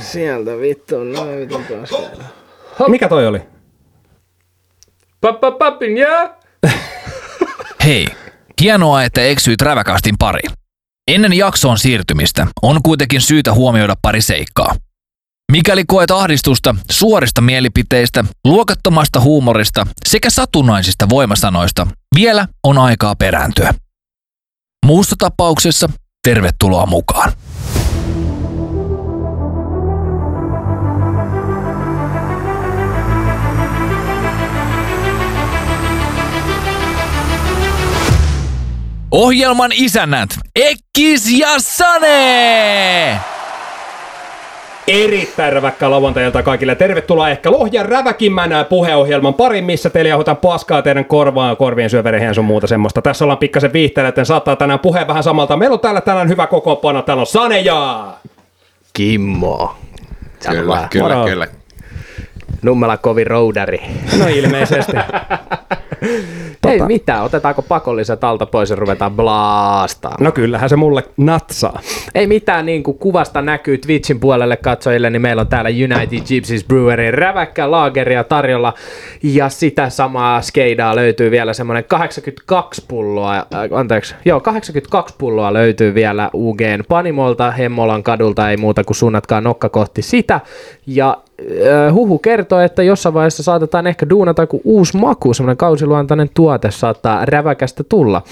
Sieltä vittu, noin vitun paskaa. Mikä toi oli? Pappin jää! Hei, hienoa, että eksyit räväkastin pariin. Ennen jaksoon siirtymistä on kuitenkin syytä huomioida pari seikkaa. Mikäli koet ahdistusta suorista mielipiteistä, luokattomasta huumorista sekä satunnaisista voimasanoista, vielä on aikaa perääntyä. Muussa tapauksessa tervetuloa mukaan. Ohjelman isännät Ekkis ja Sane! Erittäin räväkkää lauantailta kaikille. Tervetuloa ehkä Lohjan räväkimmän puheohjelman parin, missä teille jauhotaan paskaa teidän korvaan, korvien syövereihin ja sun muuta semmoista. Tässä ollaan pikkasen viihteellä, että saattaa tänään puheen vähän samalta. Meillä on täällä tänään hyvä kokoonpano. Täällä on Sane ja... Kimmo. Kyllä, kyllä, Moro. kyllä. Nummela kovin roudari. No ilmeisesti. Ei mitään, otetaanko pakolliset alta pois ja ruvetaan blaastaan. No kyllähän se mulle natsaa. Ei mitään, niin kuin kuvasta näkyy Twitchin puolelle katsojille, niin meillä on täällä United Gypsies Brewery räväkkä laageria tarjolla. Ja sitä samaa skeidaa löytyy vielä semmoinen 82 pulloa, äh, anteeksi, joo 82 pulloa löytyy vielä UGn Panimolta, Hemmolan kadulta, ei muuta kuin suunnatkaa nokka kohti sitä. Ja huhu kertoo, että jossain vaiheessa saatetaan ehkä duunata kuin uusi maku, semmoinen kausiluontainen tuote saattaa räväkästä tulla.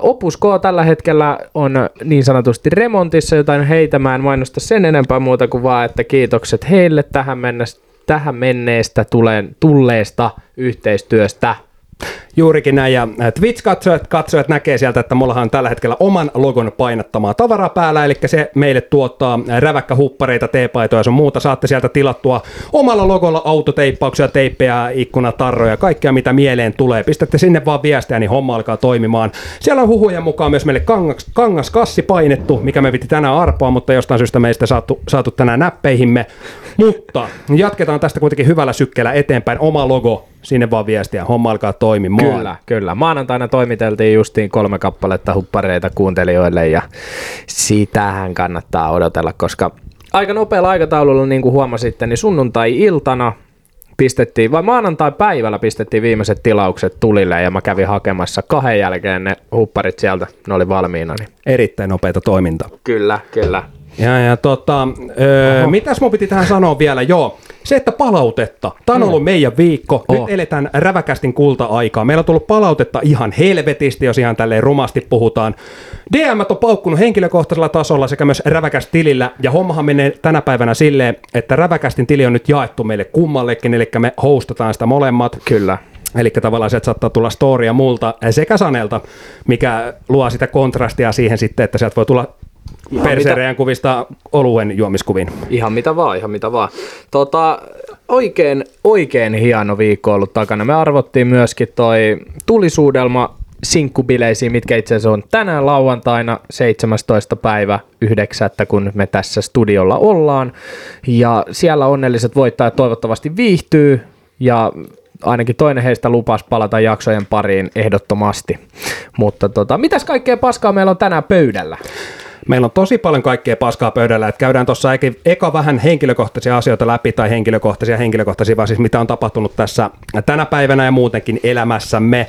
Opus K tällä hetkellä on niin sanotusti remontissa, jotain heitämään mainosta sen enempää muuta kuin vaan, että kiitokset heille tähän, mennessä, tähän menneestä tuleen, tulleesta yhteistyöstä. Juurikin näin, ja Twitch-katsojat katsojat näkee sieltä, että mulla on tällä hetkellä oman logon painattamaa tavaraa päällä, eli se meille tuottaa räväkkähuppareita, teepaitoja ja sun muuta. Saatte sieltä tilattua omalla logolla autoteippauksia, teippejä, ikkunatarroja, kaikkea mitä mieleen tulee. Pistätte sinne vaan viestiä, niin homma alkaa toimimaan. Siellä on huhujen mukaan myös meille kangas, kangaskassi painettu, mikä me piti tänään arpoa, mutta jostain syystä meistä saatu, saatu tänään näppeihimme. Mutta jatketaan tästä kuitenkin hyvällä sykkeellä eteenpäin. Oma logo, sinne vaan viestiä, homma alkaa toimimaan. Kyllä, kyllä. Maanantaina toimiteltiin justiin kolme kappaletta huppareita kuuntelijoille ja sitähän kannattaa odotella, koska aika nopealla aikataululla, niin kuin huomasitte, niin sunnuntai-iltana pistettiin, vai maanantai-päivällä pistettiin viimeiset tilaukset tulille ja mä kävin hakemassa kahden jälkeen ne hupparit sieltä, ne oli valmiina. Niin. Erittäin nopeata toimintaa. Kyllä, kyllä. Ja, ja tota, öö, mitäs mun piti tähän sanoa vielä? Joo, se, että palautetta. Tämä on ollut meidän viikko. Nyt Oh. eletään räväkästin kulta-aikaa. Meillä on tullut palautetta ihan helvetisti, jos ihan tälleen rumasti puhutaan. DM on paukkunut henkilökohtaisella tasolla sekä myös räväkästilillä. Ja hommahan menee tänä päivänä silleen, että räväkästin tili on nyt jaettu meille kummallekin, eli me hostataan sitä molemmat. Kyllä. Eli tavallaan se, että saattaa tulla storia multa sekä Sanelta, mikä luo sitä kontrastia siihen sitten, että sieltä voi tulla persereidän kuvista oluen juomiskuviin. Ihan mitä vaan, ihan mitä vaan. Tota, oikein, oikein hieno viikko on ollut takana. Me arvottiin myöskin toi tulisuudelma sinkkubileisiin, mitkä itse asiassa on tänään lauantaina 17. päivä 9. kun me tässä studiolla ollaan. Ja siellä onnelliset voittajat toivottavasti viihtyy ja ainakin toinen heistä lupasi palata jaksojen pariin ehdottomasti. Mutta tota, mitäs kaikkea paskaa meillä on tänään pöydällä? Meillä on tosi paljon kaikkea paskaa pöydällä, että käydään tuossa eka vähän henkilökohtaisia asioita läpi, tai henkilökohtaisia henkilökohtaisia, vaan siis mitä on tapahtunut tässä tänä päivänä ja muutenkin elämässämme.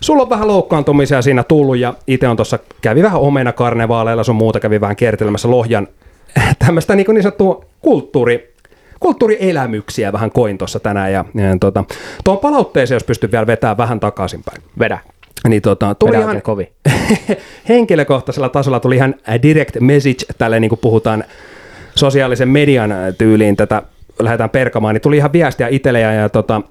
Sulla on vähän loukkaantumisia siinä tullut, ja itse on tuossa, kävi vähän omena karnevaaleilla, sun muuta kävi vähän kiertelemässä Lohjan tämmöistä niin, niin sanottua kulttuuri, kulttuurielämyksiä vähän koin tuossa tänään, ja, ja tota, tuon palautteeseen, jos pystyt vielä vetämään vähän takaisinpäin. Vedä. Niin tota, tuli ihan, kovin. henkilökohtaisella tasolla tuli ihan direct message, tälle niin kuin puhutaan sosiaalisen median tyyliin tätä lähdetään perkamaan, niin tuli ihan viestiä itselle ja, ja tota,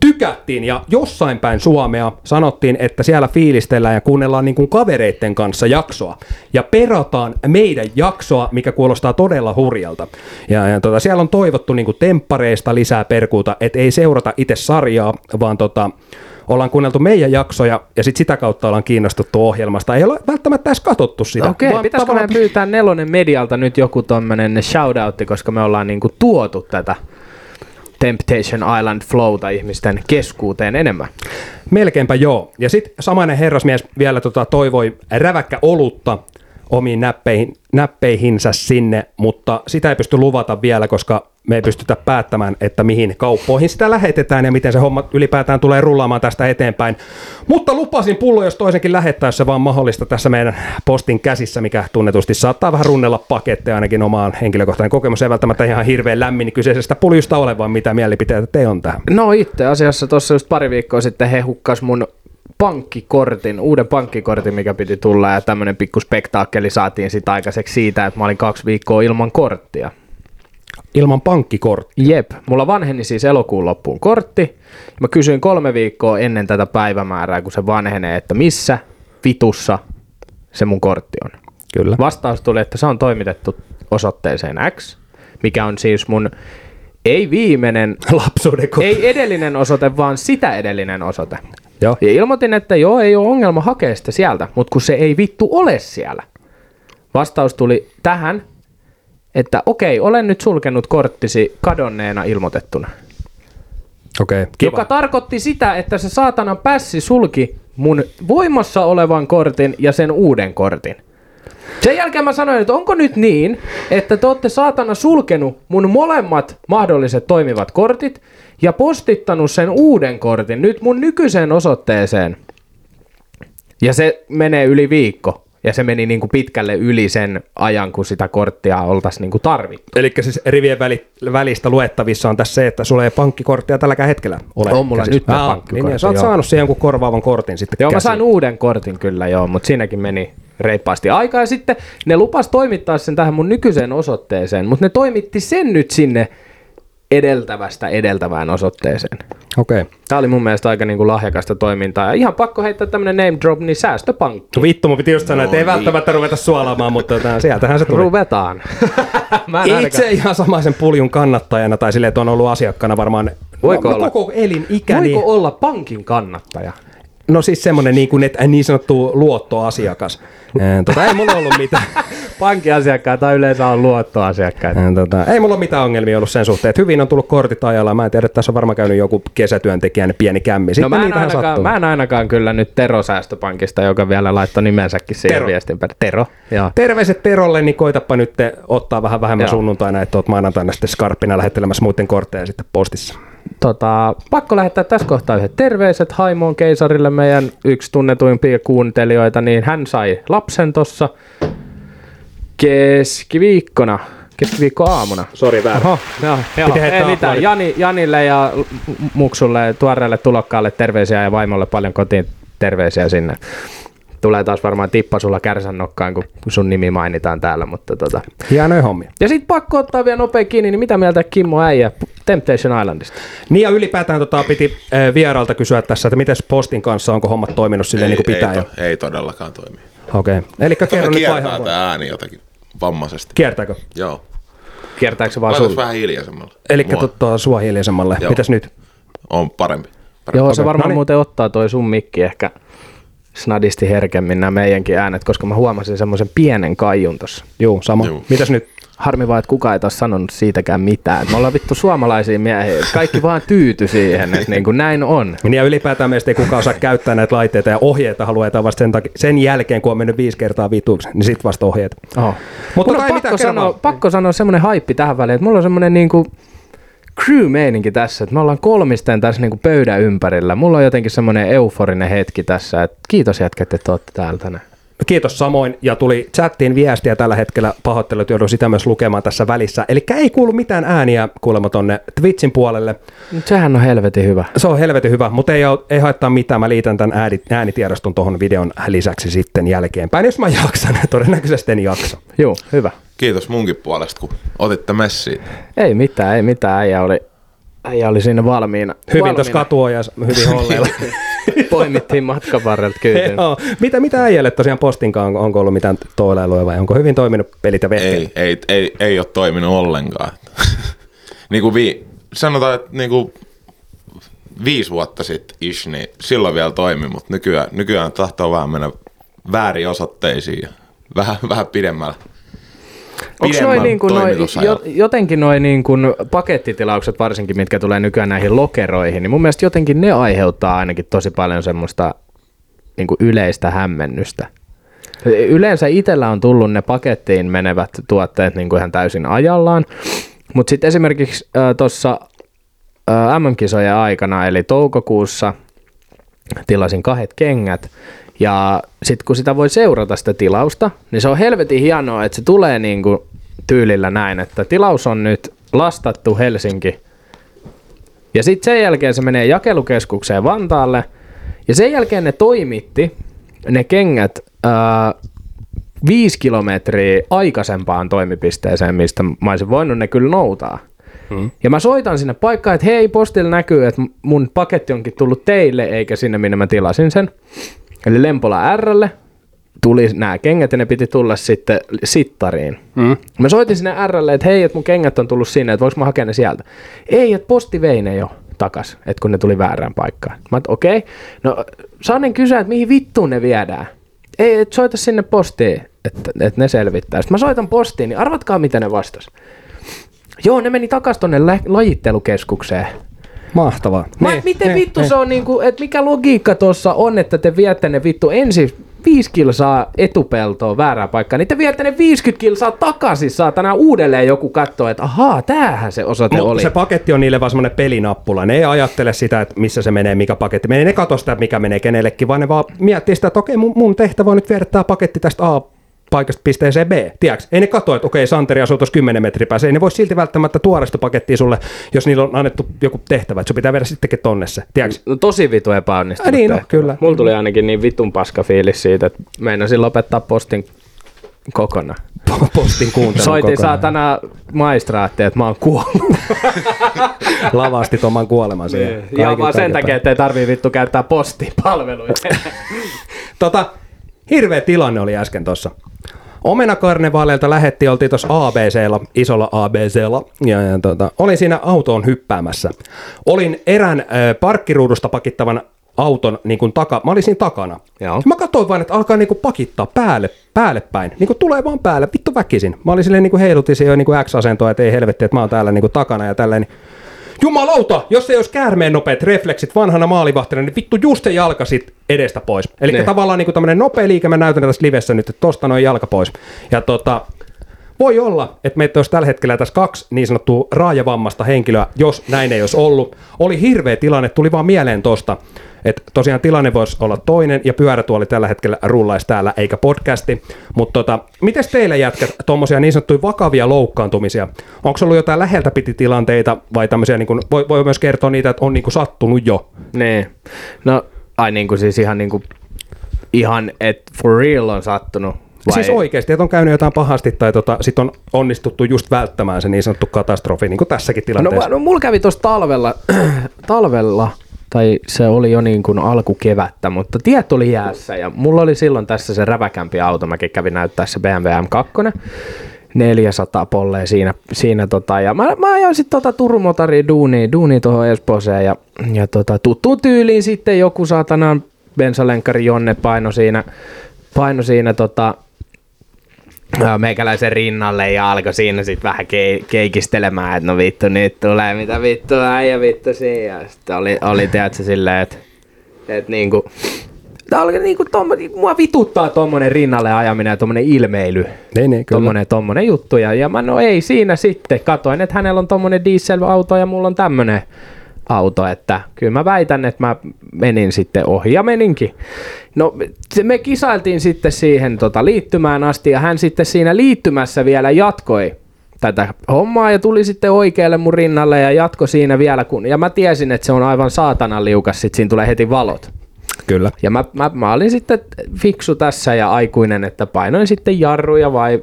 tykättiin ja jossain päin Suomea sanottiin, että siellä fiilistellään ja kuunnellaan niin kuin kavereitten kanssa jaksoa ja perataan meidän jaksoa, mikä kuulostaa todella hurjalta. Ja, ja tota, siellä on toivottu niin kuin temppareista lisää perkuuta, että ei seurata itse sarjaa, vaan tota, ollaan kuunneltu meidän jaksoja ja sit sitä kautta ollaan kiinnostuttu ohjelmasta. Ei ole välttämättä edes katsottu sitä. Okei, vaan pitäisikö tavallaan- meidän pyytää nelonen medialta nyt joku tommonen shoutoutti, koska me ollaan niinku tuotu tätä Temptation Island Flowta ihmisten keskuuteen enemmän. Melkeinpä joo. Ja sitten samainen herrasmies vielä tota, toivoi räväkkä olutta omiin näppeihin, näppeihinsä sinne, mutta sitä ei pysty luvata vielä, koska me ei pystytä päättämään, että mihin kauppoihin sitä lähetetään ja miten se homma ylipäätään tulee rullaamaan tästä eteenpäin. Mutta lupasin pullo, jos toisenkin lähettää, jos se vaan mahdollista tässä meidän postin käsissä, mikä tunnetusti saattaa vähän runnella paketteja ainakin omaan henkilökohtainen kokemus. Ei välttämättä ihan hirveän lämmin kyseisestä puljusta ole, vaan mitä mielipiteitä te on tähän. No itse asiassa tuossa just pari viikkoa sitten he hukkas mun pankkikortin, uuden pankkikortin, mikä piti tulla, ja tämmönen pikku spektaakkeli saatiin sitten aikaiseksi siitä, että mä olin kaksi viikkoa ilman korttia. Ilman pankkikorttia. Jep, mulla vanheni siis elokuun loppuun kortti. Mä kysyin kolme viikkoa ennen tätä päivämäärää, kun se vanhenee, että missä vitussa se mun kortti on. Kyllä. Vastaus tuli, että se on toimitettu osoitteeseen X, mikä on siis mun ei viimeinen, Lapsuuden ei edellinen osoite, vaan sitä edellinen osoite. Joo. Ja ilmoitin, että joo, ei ole ongelma hakea sitä sieltä, mutta kun se ei vittu ole siellä. Vastaus tuli tähän, että okei, olen nyt sulkenut korttisi kadonneena ilmoitettuna. Okei, okay, Joka tarkoitti sitä, että se saatana pässi sulki mun voimassa olevan kortin ja sen uuden kortin. Sen jälkeen mä sanoin, että onko nyt niin, että te olette saatana sulkenut mun molemmat mahdolliset toimivat kortit ja postittanut sen uuden kortin nyt mun nykyiseen osoitteeseen. Ja se menee yli viikko. Ja se meni niinku pitkälle yli sen ajan, kun sitä korttia oltaisiin niinku tarvittu. Eli siis rivien väli, välistä luettavissa on tässä se, että sulla ei pankkikorttia tälläkään hetkellä ole. On mulla käsissä. nyt Ah, pankkikortti, Niin, ja sä oot joo. saanut siihen jonkun korvaavan kortin sitten Joo, mä käsiin. sain uuden kortin kyllä joo, mutta siinäkin meni reippaasti aikaa. Ja sitten ne lupas toimittaa sen tähän mun nykyiseen osoitteeseen, mutta ne toimitti sen nyt sinne edeltävästä edeltävään osoitteeseen. Okei. Okay. Tämä oli mun mielestä aika niinku lahjakasta toimintaa. Ja ihan pakko heittää tämmönen name drop, niin säästöpankki. No vittu, mun piti just sanoa, että ei No niin. välttämättä ruveta suolaamaan, mutta tota, sieltähän se tuli. Ruvetaan. Mä en ainakaan- Itse ihan samaisen puljun kannattajana, tai silleen, että on ollut asiakkaana varmaan Voiko no, olla? koko elinikäni. Voiko olla pankin kannattaja? No siis semmonen niin, kuin, että niin sanottu luottoasiakas. Tota, ei mulla ollut mitään. Pankkiasiakkaita tai yleensä on luottoasiakkaita. Ee, tota, ei mulla ole mitään ongelmia ollut sen suhteen, että hyvin on tullut kortit ajalla. Mä en tiedä, että tässä on varmaan käynyt joku kesätyöntekijän pieni kämmi. Sitten No mä en, ainakaan, sattuu. mä en ainakaan kyllä nyt Tero Säästöpankista, joka vielä laittoi nimensäkin siihen Tero. viestin päälle. Tero, joo. Terveiset Terolle, niin koitapa nyt ottaa vähän vähemmän Joo. sunnuntaina, että oot maanantaina sitten skarppina lähettelemässä muiden kortteja sitten postissa. Tota, pakko lähettää tässä kohtaa yhdet terveiset Haimoon keisarille, meidän yksi tunnetuimpia kuuntelijoita, niin hän sai lapsen tossa keskiviikkona, keskiviikko aamuna. Sori väärin. Oho, joo, joo, ei mitään. Jani, Janille ja Muksulle, tuoreelle tulokkaalle terveisiä ja vaimolle paljon kotiin terveisiä sinne. Tulee taas varmaan tippa sulla kärsän nokkaan, kun sun nimi mainitaan täällä, mutta tota. Hienoja hommia. Ja sit pakko ottaa vielä nopea kiinni, niin mitä mieltä Kimmo Äijä Temptation Islandista? Niin ja ylipäätään tota, piti äh, vieraalta kysyä tässä, että miten postin kanssa, onko hommat toiminut silleen niin kuin pitää ei, jo? to, ei todellakaan toimi. Okei. Okay. Eli kerro nyt kiertää vaihe. tämä ääni jotakin vammaisesti. Kiertääkö? Joo. Kiertääkö se vaan sulle? vähän hiljaisemmalle. Eli tota, sua hiljaisemmalle. Joo. Mitäs nyt? On parempi. parempi. Joo, se varmaan no niin. muuten ottaa toi sun mikki ehkä snadisti herkemmin nämä meidänkin äänet, koska mä huomasin semmoisen pienen kaijun tossa. Juu, sama. Juu. Mitäs nyt? Harmi vaan, että kukaan ei taas sanonut siitäkään mitään. Me ollaan vittu suomalaisia miehiä, kaikki vaan tyyty siihen, että niin kuin näin on. Niin ja ylipäätään meistä ei kukaan osaa käyttää näitä laitteita ja ohjeita haluaa vasta sen, takia, sen jälkeen, kun on mennyt viisi kertaa vituiksi, niin sit vasta ohjeet. Oho. Mutta on pakko, sanoa, pakko sanoa semmoinen haippi tähän väliin, että mulla on semmoinen niinku crew-meininki tässä, että me ollaan kolmisten tässä niinku pöydän ympärillä. Mulla on jotenkin semmoinen euforinen hetki tässä, että kiitos jätkät, että olette täällä tänään. Kiitos samoin, ja tuli chattiin viestiä tällä hetkellä, pahoittelut joudun sitä myös lukemaan tässä välissä. Eli ei kuulu mitään ääniä kuulemma tonne Twitchin puolelle. Mut sehän on helvetin hyvä. Se on helvetin hyvä, mutta ei, oo- ei haittaa mitään. Mä liitän tämän ääni, äänitiedoston tuohon videon lisäksi sitten jälkeenpäin, jos mä jaksan. Todennäköisesti en jaksa. Joo, hyvä. Kiitos munkin puolesta, kun otitte messiin. Ei mitään, ei mitään. Äijä oli, äijä oli siinä valmiina. Hyvin tuossa katuojas, hyvin holleilla. Poimittiin matkan varrelta kyytiin. Joo. Mitä, mitä äijälle tosiaan postinkaan, onko, onko ollut mitään toilailuja vai onko hyvin toiminut pelit ja vehkeet? Ei, ei, ei, ei ole toiminut ollenkaan. niin kuin vi, sanotaan, että niin kuin viisi vuotta sitten ish, niin silloin vielä toimi, mutta nykyään, nykyään tahtoo vähän mennä väärin osoitteisiin ja vähän, vähän pidemmällä. Onko noin niin kuin noi, jotenkin noin niin kuin pakettitilaukset varsinkin, mitkä tulee nykyään näihin lokeroihin, niin mun mielestä jotenkin ne aiheuttaa ainakin tosi paljon semmoista niin kuin yleistä hämmennystä. Yleensä itsellä on tullut ne pakettiin menevät tuotteet niin kuin ihan täysin ajallaan, mutta sitten esimerkiksi äh, tuossa äh, MM-kisojen aikana, eli toukokuussa, tilasin kahdet kengät, ja sitten kun sitä voi seurata sitä tilausta, niin se on helvetin hienoa, että se tulee niin kuin tyylillä näin, että tilaus on nyt lastattu Helsinki, ja sitten sen jälkeen se menee jakelukeskukseen Vantaalle, ja sen jälkeen ne toimitti ne kengät ää, viisi kilometriä aikaisempaan toimipisteeseen, mistä mä olisin voinut ne kyllä noutaa. Hmm. Ja mä soitan sinne paikkaan, että hei, postilla näkyy, että mun paketti onkin tullut teille, eikä sinne, minne mä tilasin sen. Eli Lempola Rlle tuli nämä kengät ja ne piti tulla sitten sittariin. Mm. Mä soitin sinne Rlle, että hei, että mun kengät on tullut sinne, että voiko mä hakea ne sieltä. Ei, että posti vei ne jo takas, että kun ne tuli väärään paikkaan. Mä okei, okay. no saanen kysyä, että mihin vittuun ne viedään. Ei, et soita sinne postiin, että, että ne selvittää. Sitten mä soitan postiin, niin arvatkaa mitä ne vastas. Joo, ne meni takas tonne lä- lajittelukeskukseen. Mahtavaa. Niin, miten niin, vittu niin. se on, niinku, että mikä logiikka tuossa on, että te viette ne vittu ensin viisi kilsaa etupeltoa väärään paikkaan, niin te viette ne 50 kilsaa takaisin, saatana uudelleen joku katsoo, että ahaa, tämähän se osoite Mut oli. se paketti on niille vaan semmoinen pelinappula. Ne ei ajattele sitä, että missä se menee, mikä paketti menee. Ne katso sitä, mikä menee kenellekin, vaan ne vaan miettii sitä, että okei, mun, mun tehtävä on nyt viedä tämä paketti tästä A paikasta pisteeseen B. Tiedätkö? Ei ne katso, että okei, Santeri asuu tuossa 10 metriä päässä. Ei ne voi silti välttämättä tuoda sitä pakettia sulle, jos niillä on annettu joku tehtävä, että sun pitää viedä sittenkin tonne se. No tosi vitu epäonnistunut. Äh, niin, no, kyllä. Mulla tuli ainakin niin vitun paska fiilis siitä, että meinasin lopettaa postin kokonaan. Postin kuuntelun Soitin kokonaan. saatana maistraattiin, että mä oon kuollut. Lavasti oman kuoleman siihen. ja Kaikin vaan sen takia, että ei tarvii vittu käyttää postipalveluja. Tota, hirveä tilanne oli äsken tuossa. Omenakarnevaaleilta lähetti, oltiin tuossa ABClla, isolla ABClla, ja, ja tota, olin siinä autoon hyppäämässä. Olin erään äh, parkkiruudusta pakittavan auton niin kuin taka, mä olin siinä takana. Joo. Mä katsoin vaan, että alkaa niin kuin pakittaa päälle, päälle päin. Niin kuin tulee vaan päälle, vittu väkisin. Mä olin silleen niin kuin heilutin jo niin kuin X-asentoa, että ei helvetti, että mä oon täällä niin kuin takana ja tälleen. Niin Jumalauta, jos ei olisi käärmeen nopeat refleksit vanhana maalivahtina, niin vittu just se jalka sit edestä pois. Eli Ne. tavallaan niinku tämmönen nopea liike, mä näytän tässä livessä nyt, että tosta noin jalka pois. Ja tota, voi olla, että meitä olisi tällä hetkellä tässä kaksi niin sanottua raajavammasta henkilöä, jos näin ei olisi ollut. Oli hirveä tilanne, tuli vaan mieleen tosta, että tosiaan tilanne voisi olla toinen ja pyörätuoli tällä hetkellä rullaisi täällä eikä podcasti. Mutta tota, miten teillä jätkät tuommoisia niin sanottuja vakavia loukkaantumisia? Onko ollut jotain läheltä piti tilanteita vai tämmöisiä, niin kun, voi, voi myös kertoa niitä, että on niin kuin sattunut jo? niin. No, ai niinku siis ihan niinku, ihan, että for real on sattunut. Vai? Siis oikeasti, että on käynyt jotain pahasti tai tota, sit on onnistuttu just välttämään se niin sanottu katastrofi, niin kuin tässäkin No, tilanteessa. mä- no mulla kävi tuossa talvella, talvella, tai se oli jo niin kuin alkukevättä, mutta tiet oli jäässä. Ja mulla oli silloin tässä se räväkämpi auto, mäkin kävin näyttää se BMW M2, 400 polleen siinä, siinä tota, ja mä, mä ajoin sitten tota Turun motariin duuniin, duuniin tuohon Espooseen ja, ja tota, tuttu tyyliin sitten joku saatanan bensalenkari Jonne paino siinä, paino siinä tota, meikäläisen rinnalle ja alkoi siinä sitten vähän ke- keikistelemään, että no vittu nyt tulee mitä vittu äijä vittu siinä. Ja sitten oli, oli tiedätkö silleen, että et niinku, tää oli niinku tommo, mua vituttaa tommonen rinnalle ajaminen ja tommonen ilmeily. Niin, niin, kyllä. Tommonen, tommonen juttu. Ja, ja mä no ei siinä sitten. Katoin, että hänellä on tommonen dieselauto ja mulla on tämmönen auto, että kyllä mä väitän, että mä menin sitten ohi ja meninkin. No me kisailtiin sitten siihen tota, liittymään asti ja hän sitten siinä liittymässä vielä jatkoi tätä hommaa ja tuli sitten oikealle mun rinnalle ja jatko siinä vielä, kun, ja mä tiesin, että se on aivan saatanan liukas, sit siinä tulee heti valot. Kyllä. Ja mä, mä, mä olin sitten fiksu tässä ja aikuinen, että painoin sitten jarruja vai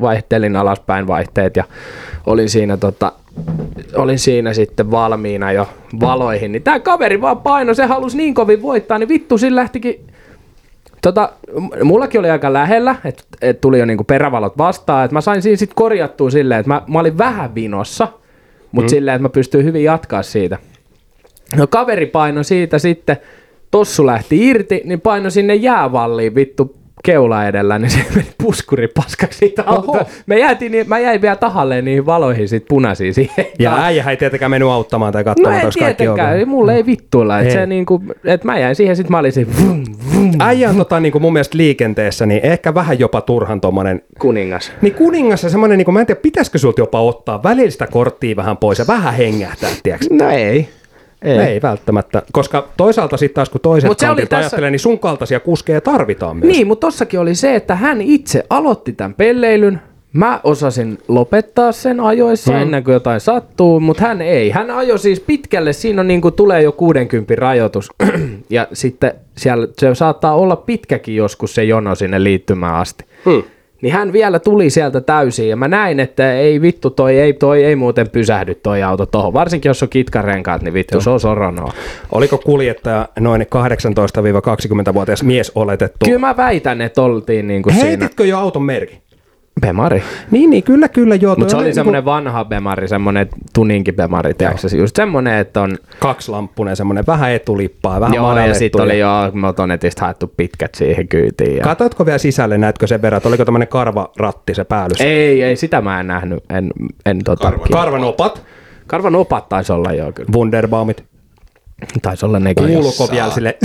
vaihtelin alaspäin vaihteet ja olin siinä, tota, olin siinä sitten valmiina jo valoihin. Niin tää kaveri vaan paino, se halusi niin kovin voittaa, niin vittu sillä lähtikin Tota, mullakin oli aika lähellä, että et tuli jo niinku perävalot vastaan, että mä sain siinä sitten korjattua silleen, että mä, mä olin vähän vinossa, mutta mm. silleen, että mä pystyin hyvin jatkaa siitä. No kaveri paino siitä sitten, tossu lähti irti, niin paino sinne jäävalliin vittu keula edellä, niin se meni puskuri paskaksi siitä autoa. Me jäätiin, niin, mä jäin vielä tahalleen niihin valoihin sit punaisiin siihen. Ja äijähän ei tietenkään mennyt auttamaan tai No katsomaan, ei että kaikki ok. tietenkään, ei, mulle ei vittuilla. Et Ei. se niinku, et mä jäin siihen, sit mä olin siinä vum, vum, äijä on tota, niin kuin mun mielestä liikenteessä, niin ehkä vähän jopa turhan tommonen Kuningas. niin kuningas ja semmoinen, niin kuin, mä en tiedä, pitäisikö sulta jopa ottaa välistä korttia vähän pois ja vähän hengähtää, tiedätkö? No ei. Ei. ei välttämättä, koska toisaalta sitten taas kun toiset Mut se oli tässä- ajattelee, niin sun kaltaisia kuskeja tarvitaan myös. Niin, mutta tossakin oli se, että hän itse aloitti tämän pelleilyn. Mä osasin lopettaa sen ajoissa hmm. ennen kuin jotain sattuu, mutta hän ei. Hän ajoi siis pitkälle, siinä on niin kuin tulee jo 60 rajoitus. ja sitten siellä se saattaa olla pitkäkin joskus se jono sinne liittymään asti. Hmm. Niin hän vielä tuli sieltä täysin ja mä näin, että ei vittu toi ei, toi ei muuten pysähdy toi auto tohon. Varsinkin jos on kitkarenkaat, niin vittu se on soronoa. Oliko kuljettaja noin 18-20-vuotias mies oletettu? Kyllä mä väitän, että oltiin niin kuin siinä. Heititkö jo auton merki? Bemari. Niin, niin, kyllä, kyllä, joo. Mutta se oli niinku semmoinen vanha bemari, semmoinen tuninki-bemari, tiedätkö? Just semmoinen, että on... Kaksilamppunen, semmoinen vähän etulippaa, vähän Joo, ja sitten oli jo Motonetista haettu pitkät siihen kyytiin. Ja... Katoitko vielä sisälle, näetkö sen verran, että oliko tämmöinen karvaratti se päällys? Ei, ei, sitä mä en nähnyt. En, en tota... Karvan- Karvanopat, Karvan opat taisi olla joo kyllä. Wunderbaumit. Taisi olla nekin. Kuuluuko vielä sille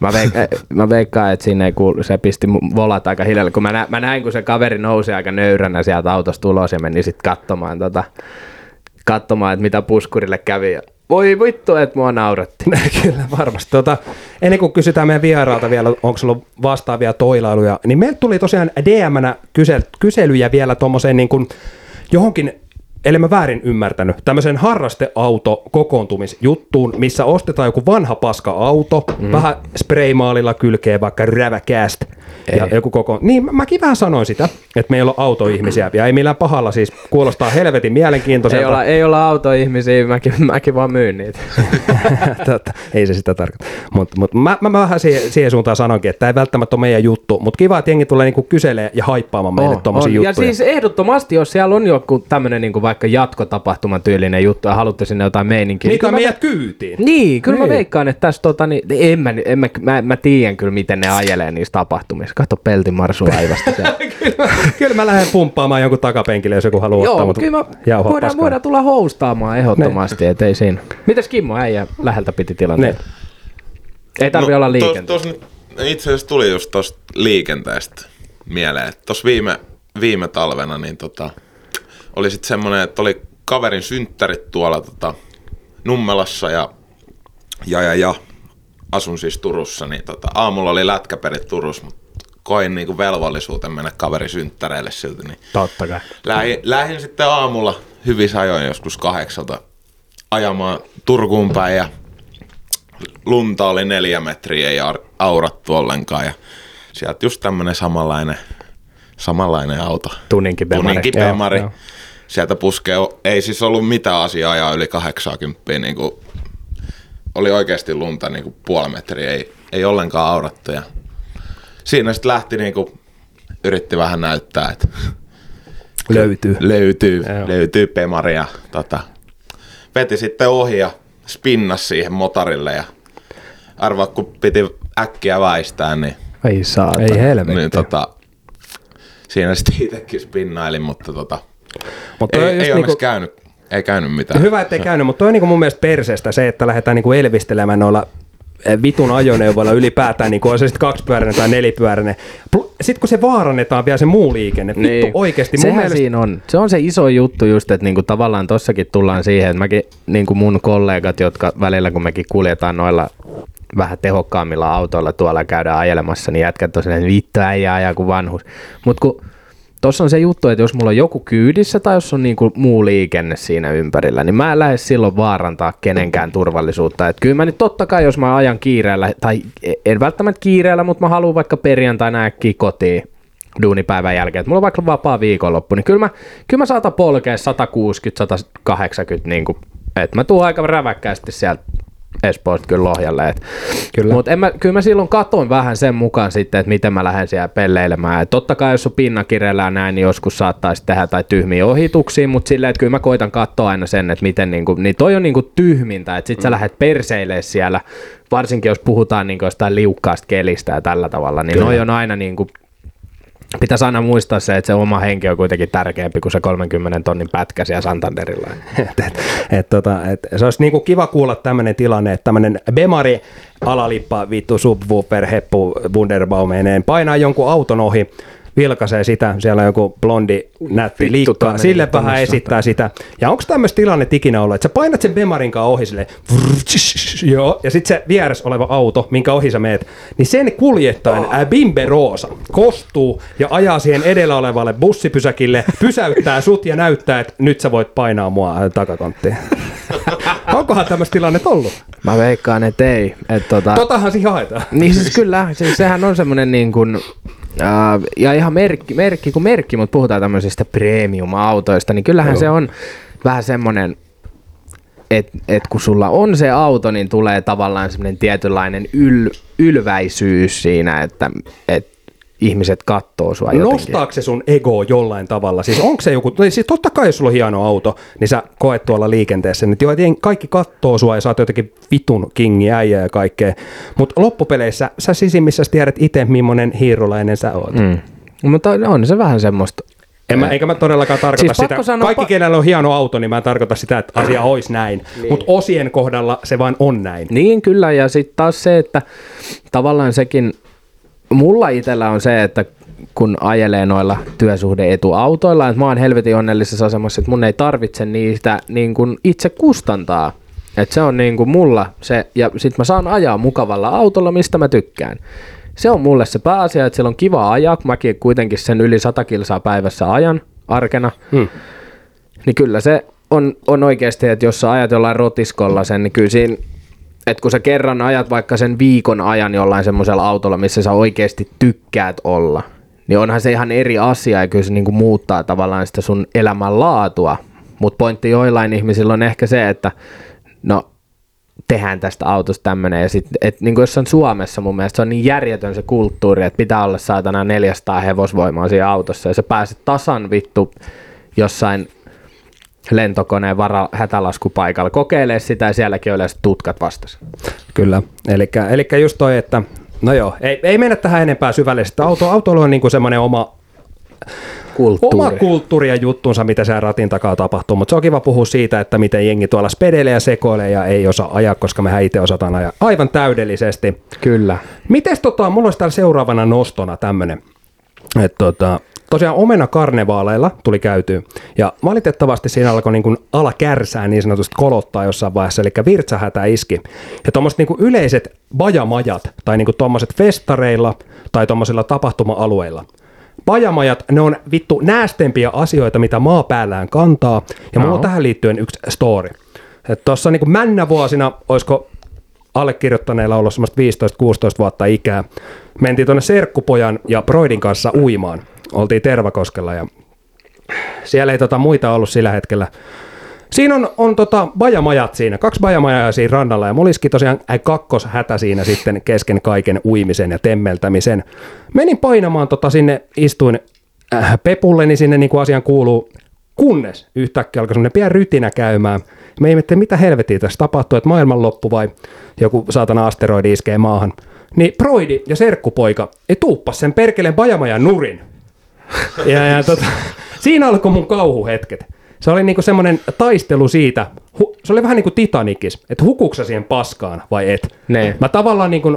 Mä, veik- eh, mä veikkaan, että siinä ei kuulu, se pisti volat aika hiljalle, kun mä, nä- mä näin, kun se kaveri nousi aika nöyränä sieltä autosta ulos ja meni sitten katsomaan, tota, katsomaan, että mitä puskurille kävi. Voi vittu, että mua nauratti. Kyllä, varmasti. Tota, ennen kuin kysytään meidän vieraalta vielä, onko sulla ollut vastaavia toilailuja, niin meiltä tuli tosiaan DM-nä kysel- kyselyjä vielä tuommoiseen niin kuin johonkin, ellei mä väärin ymmärtänyt, tämmöisen harrasteauto kokoontumisjuttuun, missä ostetaan joku vanha paska auto, mm. vähän spraymaalilla kylkee vaikka räväkäästä. Ja joku koko... Niin, mä- mäkin vähän sanoin sitä, että meillä on autoihmisiä, ja ei millään pahalla siis, kuulostaa helvetin mielenkiintoiselta. Ei olla, ei olla autoihmisiä, mäkin, mäkin vaan myyn niitä. Totta, ei se sitä tarkoita. Mutta mut mä, mä, mä vähän siihen, siihen suuntaan sanonkin, että tämä ei välttämättä ole meidän juttu, mutta kiva, että jengi tulee niinku kyselee ja haippaamaan meille On, tuommoisia on. Ja juttuja. siis ehdottomasti, jos siellä on joku tämmöinen niin vaikka jatkotapahtuman tyylinen juttu ja haluatte sinne jotain meininkiä. Kyllä mä- meidät kyytiin. Niin, kyllä niin. Niin. mä veikkaan, että tässä tota, niin, en mä, en mä, mä, mä tiedän kyllä, miten ne ajelee niissä tapahtumissa. Kato pelti Marsu laivasta siellä. kyllä, mä, kyllä mä lähden pumppaamaan jonkun takapenkille, jos joku haluaa Joo, ottaa. mutta kyllä mä, voidaan, voidaan tulla houstaamaan ehdottomasti, Niin. et ei siinä. Mitäs Kimmo äijä läheltä piti tilanteen? Ne. Ei tarvi olla liikenteessä. Tos, itse asiassa tuli just tosta liikenteestä mieleen, että tossa viime, viime talvena niin tota, oli sitten semmoinen, että oli kaverin synttärit tuolla tota, Nummelassa ja, ja, ja, ja asun siis Turussa, niin tota, aamulla oli lätkäperit Turussa, mutta koin niinku velvollisuuden mennä kaverin synttäreille silti, niin Totta kai. Lähin, lähin sitten aamulla hyvissä ajoin joskus kahdeksalta ajamaan Turkuun päin ja lunta oli neljä metriä, ar- aurattu ollenkaan ja sieltä just tämmönen samanlainen, samanlainen auto. Tuninki Bemari. Bemari. joo. Sieltä puskee, ei siis ollut mitään asiaa ajaa yli 80, niin kuin, oli oikeasti lunta niin kuin puoli metriä, ei, ei ollenkaan aurattu ja siinä sitten lähti niin kuin, yritti vähän näyttää, että Löytyy. löytyy, Joo. löytyy Pemari ja tota, veti sitten ohi ja spinnas siihen motorille ja arvaa kun piti äkkiä väistää, niin, Ei saa. Ei helvetti. niin tota, siinä sitten itsekin spinnailin, mutta tota, Mutta ei, ei niinku- käynyt, ei käynyt mitään. Hyvä, ettei käynyt, mutta toi on niinku mun mielestä perseestä se, että lähdetään niinku elvistelemään noilla eh, vitun ajoneuvoilla ylipäätään, niin on se sitten kaksipyöräinen tai nelipyöräinen. Sitten kun se vaarannetaan vielä se muu liikenne, vittu Niin. oikeasti mun Sehän mielestä... siinä on. Se on se iso juttu just, että niinku tavallaan tossakin tullaan siihen, että mäkin niinku mun kollegat, jotka välillä kun mekin kuljetaan noilla vähän tehokkaammilla autoilla tuolla käydään ajelemassa, niin jätkät tosiaan, että vittu äijä ajaa kuin vanhus. Mutta kun Tuossa on se juttu, että jos mulla on joku kyydissä tai jos on niinku muu liikenne siinä ympärillä, niin mä en lähde silloin vaarantaa kenenkään turvallisuutta. Et kyllä mä nyt totta kai, jos mä ajan kiireellä, tai en välttämättä kiireellä, mutta mä haluan vaikka perjantaina äkkiä kotiin duunipäivän jälkeen, että mulla on vaikka vapaa viikonloppu, niin kyllä mä, kyllä mä saatan polkea 160-180, niin kuin, että mä tuun aika räväkkäästi sieltä Espoosta kyllä Lohjalle. Et. Kyllä. Mutta mä, kyllä mä silloin katon vähän sen mukaan sitten, että miten mä lähden siellä pelleilemään. Et totta kai jos on ja näin, niin joskus saattaisi tehdä tai tyhmiä ohituksia, mutta silleen, että kyllä mä koitan katsoa aina sen, että miten, niinku, niin toi on niinku tyhmintä, että sit Mm. sä lähdet perseilee siellä, varsinkin jos puhutaan niinku jostain liukkaasta kelistä ja tällä tavalla, niin Kyllä. noi on aina niinku pitäisi aina muistaa se, että se oma henki on kuitenkin tärkeämpi kuin se 30 tonnin pätkä siellä Santanderilla. et, et, et, tota, et, se olisi niinku kiva kuulla tämmöinen tilanne, että tämmöinen Bemari alalippa vittu subwoofer heppu Wunderbaumeineen painaa jonkun auton ohi, vilkaisee sitä, siellä on joku blondi nätti liikkaa, sille vähän esittää sitä. Ja onko tämmöistä tilanne ikinä ollut, että sä painat sen Bemarin kanssa ohi silleen, joo, ja sitten se vieressä oleva auto, minkä ohi sä meet, niin sen kuljettaen oh. Bimbe Roosa kostuu ja ajaa siihen edellä olevalle bussipysäkille, pysäyttää sut ja näyttää, että nyt sä voit painaa mua takakonttiin. Onkohan tämmöistä tilanne ollut? Mä veikkaan, että ei. Et tota, Totahan siihen haetaan. Niin siis kyllä, siis sehän on semmoinen niin kuin, äh, ja ihan merkki, merkki kuin merkki, mutta puhutaan tämmöisistä premium-autoista, niin kyllähän Joo. se on vähän semmoinen, että et kun sulla on se auto, niin tulee tavallaan semmoinen tietynlainen yl, ylväisyys siinä, että et ihmiset kattoo sua jotenkin. Nostaako se sun ego jollain tavalla? Siis onko se joku, tai siis totta kai jos sulla on hieno auto, niin sä koet tuolla liikenteessä, niin kaikki kattoo sua ja sä oot jotenkin vitun kingi äijä ja kaikkea. Mutta loppupeleissä sä sisimmissä tiedät itse, millainen hiirulainen sä oot. Mm. Mutta on se vähän semmoista. En mä, eikä mä todellakaan tarkoita Siis sitä, sanoa kaikki pa- kenellä on hieno auto, niin mä en tarkoita sitä, että asia olisi näin. Niin. Mutta osien kohdalla se vaan on näin. Niin kyllä, ja sitten taas se, että tavallaan sekin, mulla itsellä on se, että kun ajelee noilla työsuhdeetuautoilla, että mä oon helvetin onnellisessa asemassa, että mun ei tarvitse niitä niin kuin itse kustantaa. Että se on niin kuin mulla se, ja sit mä saan ajaa mukavalla autolla, mistä mä tykkään. Se on mulle se pääasia, että siellä on kiva ajaa, kun mäkin kuitenkin sen yli 100 kilsaa päivässä ajan arkena. Hmm. Niin kyllä se on, on oikeasti, että jos sä ajat jollain rotiskolla sen, niin kyllä siinä, että kun sä kerran ajat vaikka sen viikon ajan jollain semmoisella autolla, missä sä oikeasti tykkäät olla, niin onhan se ihan eri asia ja kyllä se niinku muuttaa tavallaan sitä sun elämän laatua. Mutta pointti joillain ihmisillä on ehkä se, että no tehdään tästä autosta tämmöinen. Ja sitten, että niin kuin jossain Suomessa mun mielestä se on niin järjetön se kulttuuri, että pitää olla saatana 400 hevosvoimaa siinä autossa. Ja sä pääset tasan vittu jossain lentokoneen vara hätälaskupaikalla kokeilee sitä ja sielläkin on yleensä tutkat vastassa. Kyllä. Eli just toi, että no joo, ei, ei mennä tähän enempää syvällisesti. Auto, autoilu on niinku semmoinen oma, Kulttuuri. oma kulttuuri ja juttunsa, mitä siellä ratin takaa tapahtuu, mutta se on kiva puhua siitä, että miten jengi tuolla spedelee ja sekoilee ja ei osaa ajaa, koska mehän itse osataan ajaa aivan täydellisesti. Kyllä. Mites tota, mulla olisi täällä seuraavana nostona tämmönen, että tota, tosiaan omena karnevaaleilla tuli käytyä ja valitettavasti siinä alkoi niin kuin ala kärsää niin sanotusti kolottaa jossain vaiheessa, eli virtsahätä iski. Ja tuommoiset niin yleiset bajamajat tai niin tuommoiset festareilla tai tuommoisilla tapahtuma-alueilla. Bajamajat, ne on vittu näästempiä asioita, mitä maa päällään kantaa. Ja mulla on tähän liittyen yksi story. Tuossa niin männä vuosina, olisiko allekirjoittaneilla ollut semmoista 15-16 vuotta ikää. Mentiin tuonne Serkkupojan ja Broidin kanssa uimaan. Oltiin Tervakoskella ja siellä ei tota muita ollut sillä hetkellä. Siinä on, on tota bajamajat siinä, kaksi bajamajaa siinä rannalla ja mulla olisikin tosiaan äh, kakkoshätä siinä sitten kesken kaiken uimisen ja temmeltämisen. Menin painamaan tota sinne, istuin äh, pepulleni sinne niin kuin asian kuuluu, kunnes yhtäkkiä alkoi semmoinen pieni rytinä käymään. Me miettiä, mitä helvettiä tässä tapahtuu, että maailmanloppu vai joku saatana asteroidi iskee maahan. Niin Broidi ja serkkupoika ei tuuppas sen perkeleen bajamajan nurin. Ja, ja tota, siinä alkoi mun kauhuhetket. Se oli niinku semmoinen taistelu siitä, hu, se oli vähän niin kuin Titanikis, että hukuksa siihen paskaan vai et. Ne. Mä tavallaan niin kuin,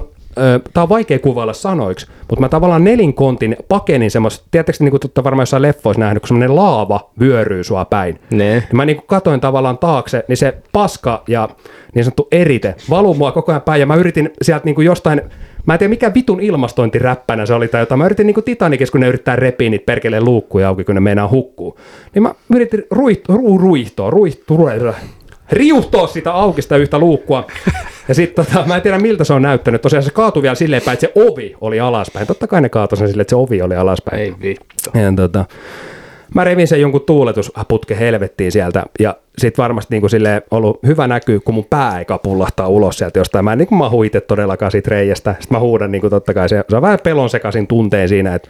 tää on vaikea kuvailla sanoiksi, mutta mä tavallaan nelinkontin pakenin semmoista, tiedättekö niin kuin varmaan jossain leffoissa nähnyt, kun semmoinen laava vyöryy sua päin. Ne. Ja mä niin kuin katoin tavallaan taakse, niin se paska ja niin sanottu erite valuu mua koko ajan päin ja mä yritin sieltä niin kuin jostain, mä en tiedä mikä vitun ilmastointiräppänä se oli tai jotain, mä yritin niin kuin Titanicissa, kun ne yrittää repiä niitä perkeleen luukkuja auki, kun ne meinaa hukkuu. Niin mä yritin ruiht, ru, ruihtoa, ruihtoa, riuhtoa sitä auki sitä yhtä luukkua. Ja sitten tota, mä en tiedä miltä se on näyttänyt. Tosiaan se kaatui vielä silleen päin, että se ovi oli alaspäin. Totta kai ne kaatoi sen silleen, että se ovi oli alaspäin. Ei vittu. Ja tota, mä revin sen jonkun tuuletusputke helvettiin sieltä ja sit varmasti niinku silleen ollut hyvä näkyy, kun mun pää ei kapullahtaa ulos sieltä jostain. Mä en niinku mahu itse todellakaan siitä reiästä. Sitten mä huudan niinku totta kai se, se on vähän pelon sekaisin tunteen siinä, että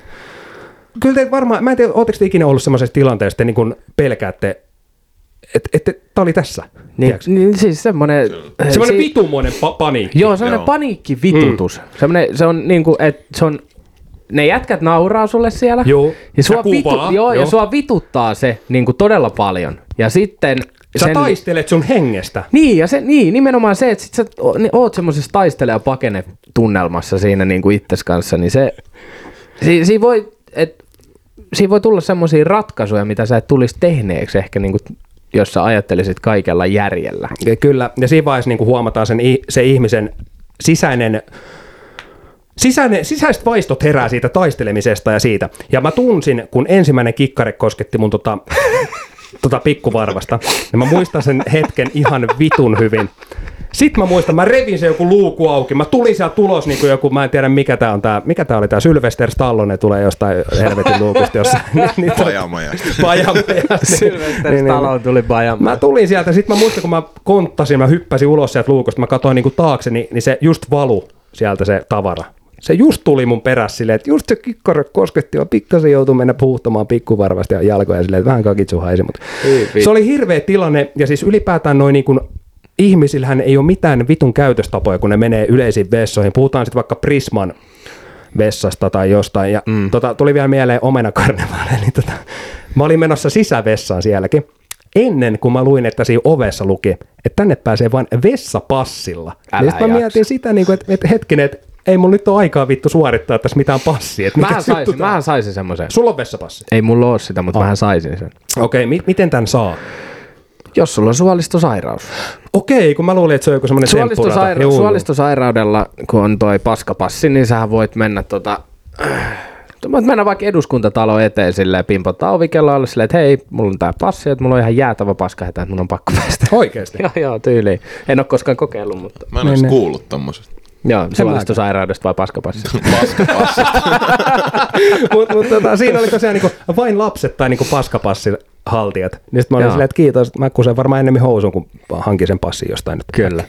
kyllä te varmaan, mä en tiedä, ootteko te ikinä ollut semmoisessa tilanteessa, että te niinku pelkäätte, että et, tää oli tässä. Niin, niin siis semmoinen... Semmoinen si- vitumoinen pa- paniikki. Joo, semmoinen Joo. paniikkivitutus. Mm. Semmoinen, se on niinku, että se on ne jätkät nauraa sulle siellä. Juu. Ja sua, Ja vitu, kuvaa, joo, ja joo. sua vituttaa se niin kuin todella paljon. Ja sitten... Sä taistelet sun hengestä. Niin, ja se, niin, nimenomaan se, että sit sä niin oot semmoisessa taistele- ja pakene tunnelmassa siinä niin kuin itses kanssa, niin se, si, siinä, voi, et, siinä voi tulla semmoisia ratkaisuja, mitä sä et tulisi tehneeksi ehkä niin kuin, jos sä ajattelisit kaikella järjellä. Ja Kyllä, ja siinä vaiheessa niin kuin huomataan sen, se ihmisen sisäinen Sisäinen, sisäiset vaistot herää siitä taistelemisesta ja siitä. Ja mä tunsin, kun ensimmäinen kikkare kosketti mun tota, tota pikkuvarvasta. Ja mä muistan sen hetken ihan vitun hyvin. Sitten mä muistan, mä revin se joku luuku auki. Mä tulin sieltä tulos niin kuin joku, mä en tiedä mikä tää on tää, mikä tää oli tää Sylvester Stallone tulee jostain helvetin luukusta jossain. niin, niin, Pajamajasta. Pajamajasta. Sylvester Niin, niin. Stallone tuli pajamaan. Mä tulin sieltä, sitten mä muistan, kun mä konttasin, mä hyppäsin ulos sieltä luukusta, mä katsoin niinku taakse, niin, niin se just valu sieltä se tavara. Se just tuli mun perässä silleen, että just se kikkare kosketti, ja pikkasen joutui mennä puhuttamaan pikkuvarvasta ja jalkoja silleen, että vähän kakitsu haisi, mutta se oli hirveä tilanne, ja siis ylipäätään noin niin kuin ihmisillähän ei ole mitään vitun käytöstapoja, kun ne menee yleisiin vessoihin. Puhutaan sitten vaikka Prisman vessasta tai jostain. Ja mm. tota, tuli vielä mieleen omenakarnevaali. Niin tota, mä olin menossa sisävessaan sielläkin. Ennen kuin mä luin, että siinä ovessa luki, että tänne pääsee vain vessapassilla. Älä Niin sit mä jaksa. mietin sitä, niin kuin, että, että hetkinen, että ei mun nyt ole aikaa vittu suorittaa tässä mitään passia. Että Mähän saisin, mähän saisin semmoisen. Sulla on vessapassi. Ei mulla ole sitä, mutta mähän saisin sen. Okei, mi- miten tämän saa? Jos sulla on suolistosairaus. Okei, kun mä luulin, että se on joku semmoinen. Suolistosaira- Juu, suolistosairaudella, kun on toi paskapassi, niin sähän voit mennä tota... Voit mennä vaikka eduskuntatalo eteen silleen, pimpottaa ovikelloa alle silleen, että hei, mulla on tää passi, että mulla on ihan jäätävä paska, että mun on pakko päästä. Oikeesti? joo, joo, tyyliin. En ole koskaan kokeillut, mutta... Mä en edes kuullut tommosesta. Joo, suolistosairaudesta vai paskapassi? Mutta mut, tota, siinä oli tosiaan niinku vain lapset tai niinku paskapassin haltijat. Niin sit mä olin silleen, että kiitos, että mä kusen varmaan enemmän housuun, kun hankin sen passin jostain nyt. Kyllä.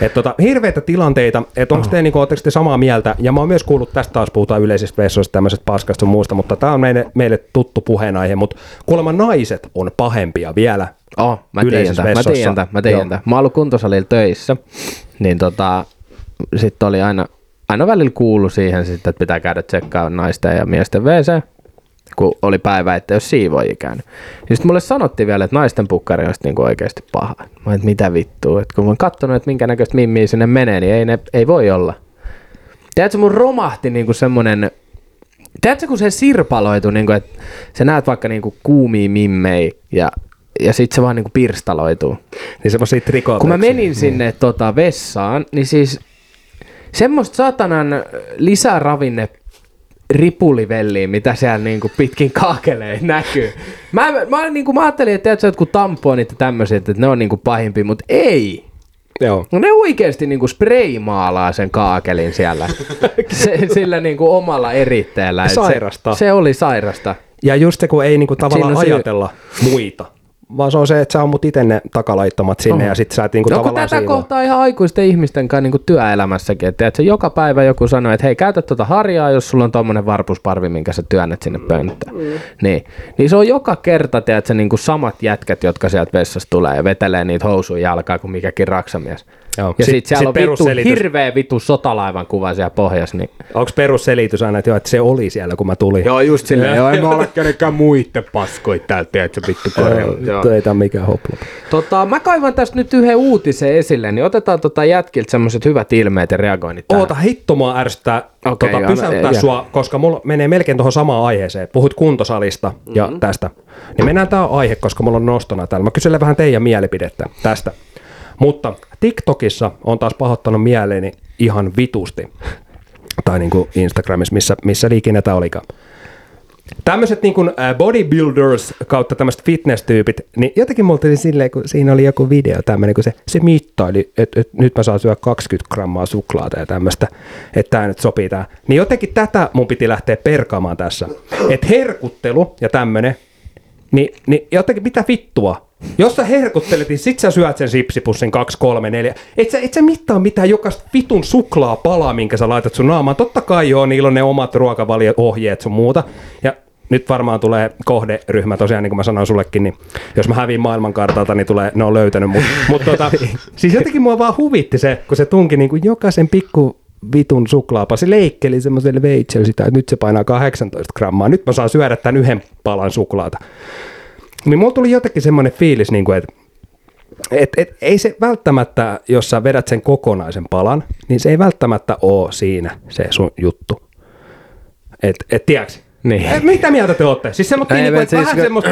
Et tota, hirveitä tilanteita, että onko te, niinku, te samaa mieltä, ja mä oon myös kuullut, tästä taas puhutaan yleisistä vessoista, tämmöisestä paskasta sun muusta, mutta tämä on meille, meille tuttu puheenaihe, mutta kuulemma naiset on pahempia vielä. Oh, mä tiedän tämän, mä tiedän tämän, mä tiedän tämän. Mä oon ollut kuntosalilla töissä, niin tota, sitten oli aina, aina välillä kuulu siihen sitten, että pitää käydä tsekkaa naisten ja miesten WC, kun oli päivä, että jos siivoajia käynyt. Ja sitten mulle sanottiin vielä, että naisten pukkari on niinku oikeasti paha. Mä että mitä vittua, että kun mä oon kattonut, että minkä näköistä mimmiä sinne menee, niin ei, ne, ei voi olla. Tiedätkö, mun romahti niinku semmonen, tiedätkö, kun se sirpaloitu, niinku, että sä näet vaikka niinku kuumia mimmei ja, ja sit se vaan niinku pirstaloituu. Niin semmoisia trikoja. Kun mä menin sinne tota vessaan, niin siis semmoista satanan lisäravinne ripulivelliä, mitä siellä niinku pitkin kaakelee näkyy. Mä, mä, niinku, mä ajattelin, että tiedätkö, jotkut tamponit ja tämmöiset, että ne on niinku pahimpia, mutta ei. Joo. No ne oikeesti niinku spraymaalaa sen kaakelin siellä. se, sillä niinku omalla eritteellä. Sairasta. Se, se oli sairasta. Ja just se, kun ei niinku tavallaan ajatella muita, vaan se on se, että sä ammut itse ne takalaittomat sinne Oho. ja sit sä et niinku No tavallaan tätä siivoa. kohtaa ihan aikuisten ihmisten kanssa niin työelämässäkin, että tiedätkö, joka päivä joku sanoo, että hei käytä tuota harjaa, jos sulla on tommonen varpusparvi, minkä sä työnnät sinne pönttään. Mm. Niin. niin se on joka kerta, tiedätkö, niin kuin samat jätkät, jotka sieltä vessasta tulee ja vetelee niitä housuja jalkaa kuin mikäkin raksamies. Joo. Ja Sit- sit, siellä sit on vittu, hirveä vittu sotalaivan kuva siellä pohjassa. Niin. Onko perusselitys aina, että, joo, että se oli siellä, kun mä tulin? Joo, just silleen. Joo, en mä ole kenenkään muitten paskoit täältä, tiedätkö, vittu korjalla. Joo. Ei tää mikään hopla. Tota, mä kaivan tästä nyt yhden uutisen esille, niin otetaan tota jätkiltä semmoiset hyvät ilmeet ja reagoinnit tähän. Oota, hitto mua ärsyttää Okei, tota, joo, pysäyttää sua, koska mulla menee melkein tuohon samaan aiheeseen. Puhut kuntosalista ja Mhm. tästä. Niin mennään tää aihe, koska mulla on nostona täällä. Mä kyselen vähän teidän mielipidettä tästä. Mutta TikTokissa on taas pahoittanut mieleeni ihan vitusti. Tai niin kuin Instagramissa, missä, missä liikinä tämä olikaan. Tämmöiset niin kuin bodybuilders kautta tämmöiset fitness-tyypit, niin jotenkin mulla tuli silleen, kun siinä oli joku video tämmöinen, kun se, se mittaili, että, että nyt mä saan syödä 20 grammaa suklaata ja tämmöistä, että tämä nyt sopii tää. Niin jotenkin tätä mun piti lähteä perkaamaan tässä. Että herkuttelu ja tämmöinen, niin, niin jotenkin mitä vittua? Jos sä herkuttelet, niin sit sä syöt sen sipsipussin 2, 3, 4. Et sä, et sä mittaa mitään jokaista vitun suklaa palaa, minkä sä laitat sun naamaan. Totta kai joo, niillä on ne omat ruokavalio-ohjeet sun muuta. Ja nyt varmaan tulee kohderyhmä tosiaan, niin kuin mä sanoin sullekin, niin jos mä häviin maailmankartalta, niin tulee, ne on löytänyt. Mutta mut tota, siis jotenkin mua vaan huvitti se, kun se tunki niin kuin jokaisen pikku vitun suklaapasi, leikkeli semmoiselle veitselle sitä, että nyt se painaa 18 grammaa, nyt mä saan syödä tämän yhden palan suklaata. Niin mulla tuli jotenkin semmoinen fiilis, niin kuin, että et, et, ei se välttämättä, jos sä vedät sen kokonaisen palan, niin se ei välttämättä ole siinä se sun juttu. Et, et tiedätkö? Niin. Eh, Mitä mieltä te olette? Siis semmoista, niin kuin, siis- vähän semmoista,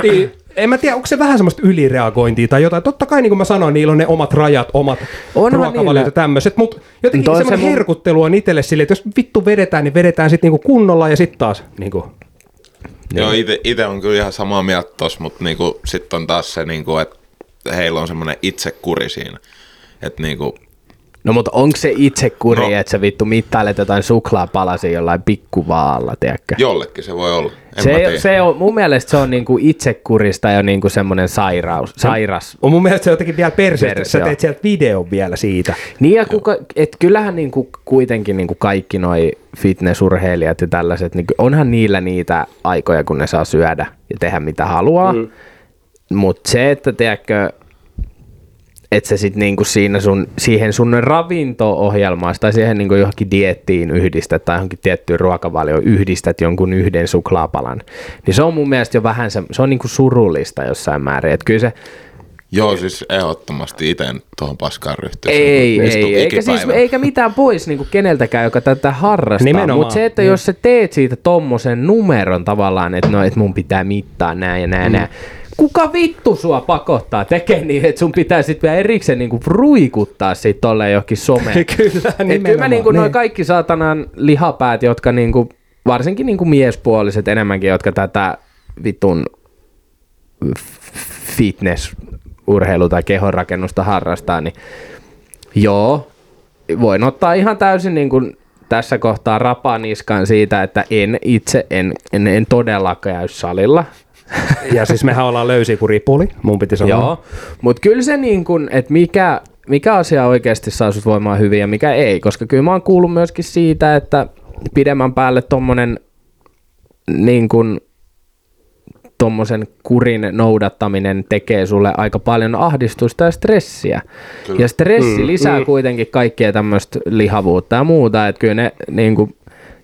en mä tiedä, onko se vähän semmoista ylireagointia tai jotain. Totta kai, niin kuin mä sanoin, niillä on ne omat rajat, omat Onhan ruokavaliot ja tämmöiset, mutta jotenkin Toi semmoinen se mun- herkuttelu on itselle silleen, että jos vittu vedetään, niin vedetään sitten niinku kunnolla ja sitten taas niinku, Joo, ite, ite on kyllä ihan samaa mieltä tossa, mutta niinku, sitten on taas se, niinku, että heillä on semmoinen itsekuri siinä. Että niinku, No mutta onko se itse kuri, No. no. että sä vittu mittailet jotain suklaapalasia jollain pikkuvaalla, tiedätkö? jollekin se voi olla. En mä Se, se on, mun mielestä se on niinku itsekurista jo niinku semmoinen sairaus, sairas. on mun mielestä se jotenkin vielä perseestä, sä teet sieltä videon vielä siitä. Niin ja kuka, et kyllähän niinku kuitenkin niinku kaikki noi fitnessurheilijat ja tällaiset, niinku, onhan niillä niitä aikoja, kun ne saa syödä ja tehdä mitä haluaa. Mm. Mutta se, että tiedätkö, että se sitten niinku siinä sun, siihen sun ravinto-ohjelmaan tai siihen niinku johonkin diettiin yhdistät tai johonkin tiettyyn ruokavalioon yhdistät jonkun yhden suklaapalan, niin se on mun mielestä jo vähän se, se on niinku surullista jossain määrin. Että kyllä se, Joo, siis ehdottomasti itse tuohon paskaan ryhtyä. ei, ei, eikä, siis, eikä mitään pois niinku keneltäkään, joka tätä harrastaa. Mutta se, että Niin. jos sä teet siitä tommosen numeron tavallaan, että no, et mun pitää mittaa näin ja näin, mm. näin. Kuka vittu sua pakottaa tekemään niin, että sun pitää sitten vielä erikseen niinku ruikuttaa siitä tolleen johonkin someen. Kyllä, Et kyllä mä niinku noin niin. kaikki saatanan lihapäät, jotka niinku, varsinkin niinku miespuoliset enemmänkin, jotka tätä vitun fitness urheilu- tai kehonrakennusta harrastaa, niin joo, voin ottaa ihan täysin niin kuin tässä kohtaa rapaniskan siitä, että en itse, en, en, en todellakaan käy salilla. Ja siis mehän ollaan löysiä kuin ripuli, mun piti sanoa. Joo, mutta kyllä se niin kuin, että mikä, mikä asia oikeasti saa sut voimaan hyvin ja mikä ei, koska kyllä mä oon kuullut myöskin siitä, että pidemmän päälle tommonen niin kuin tommosen kurin noudattaminen tekee sulle aika paljon ahdistusta ja stressiä. Kyllä. Ja stressi mm, lisää mm. kuitenkin kaikkea tämmöistä lihavuutta ja muuta, että kyllä ne niin kuin,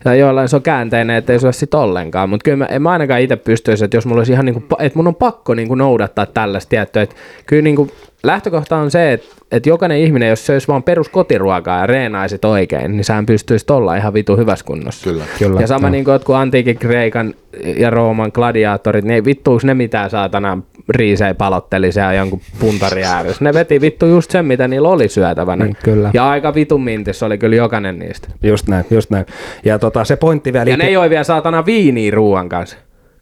ja joillain se on käänteinen, että ei se ole sit ollenkaan, mutta kyllä mä, en mä ainakaan itse pystyisi, että jos mulla olisi ihan niin kuin, että mun on pakko niin kuin noudattaa tällaista tiettyä, että kyllä niin kuin, lähtökohta on se, että, että jokainen ihminen, jos se olisi vaan perus kotiruokaa ja reenaisit oikein, niin sähän pystyisit olla ihan vitu hyvässä kunnossa. Kyllä. Kyllä, ja sama joo. niin kuin jotkut antiikin Kreikan ja Rooman gladiaattorit, niin ei vittuuks ne mitään saatana riisei palotteli siellä jonkun puntari ääressä. Ne veti vittu just sen, mitä niillä oli syötävänä. Niin, kyllä. Ja aika vitun mintis oli kyllä jokainen niistä. Just näin, just näin. Ja tota, se pointti vielä... Ja ne joi vielä saatana viiniä ruuan kanssa.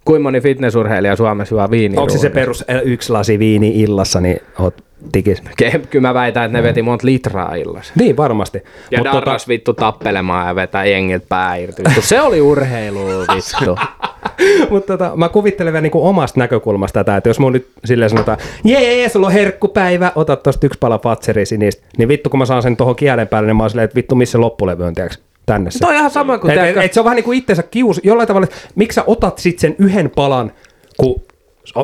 Kuinka moni fitnessurheilija Suomessa juo viiniä Onko se perus yksi lasi viini illassa, niin oot tikis. Kyllä mä väitän, että ne veti monta litraa illassa. Niin, varmasti. Ja Mut tota, darras vittu tappelemaan ja vetää jengiltä pää irti. Se oli urheilu vittu. Mutta tota, mä kuvittelen vielä niinku omasta näkökulmasta tätä, että jos mun nyt silleen sanotaan, jee, sulla on herkkupäivä, ota tosta yksi pala patseri sinistä, niin vittu kun mä saan sen tuohon kielen päälle, niin mä oon silleen, että vittu missä loppulevy on, tiiäks, tänne se. Toi on ihan sama kuin Et, et, et, se on vähän niin kuin itsensä kius, jollain tavalla, että miksi sä otat sit sen yhden palan, kun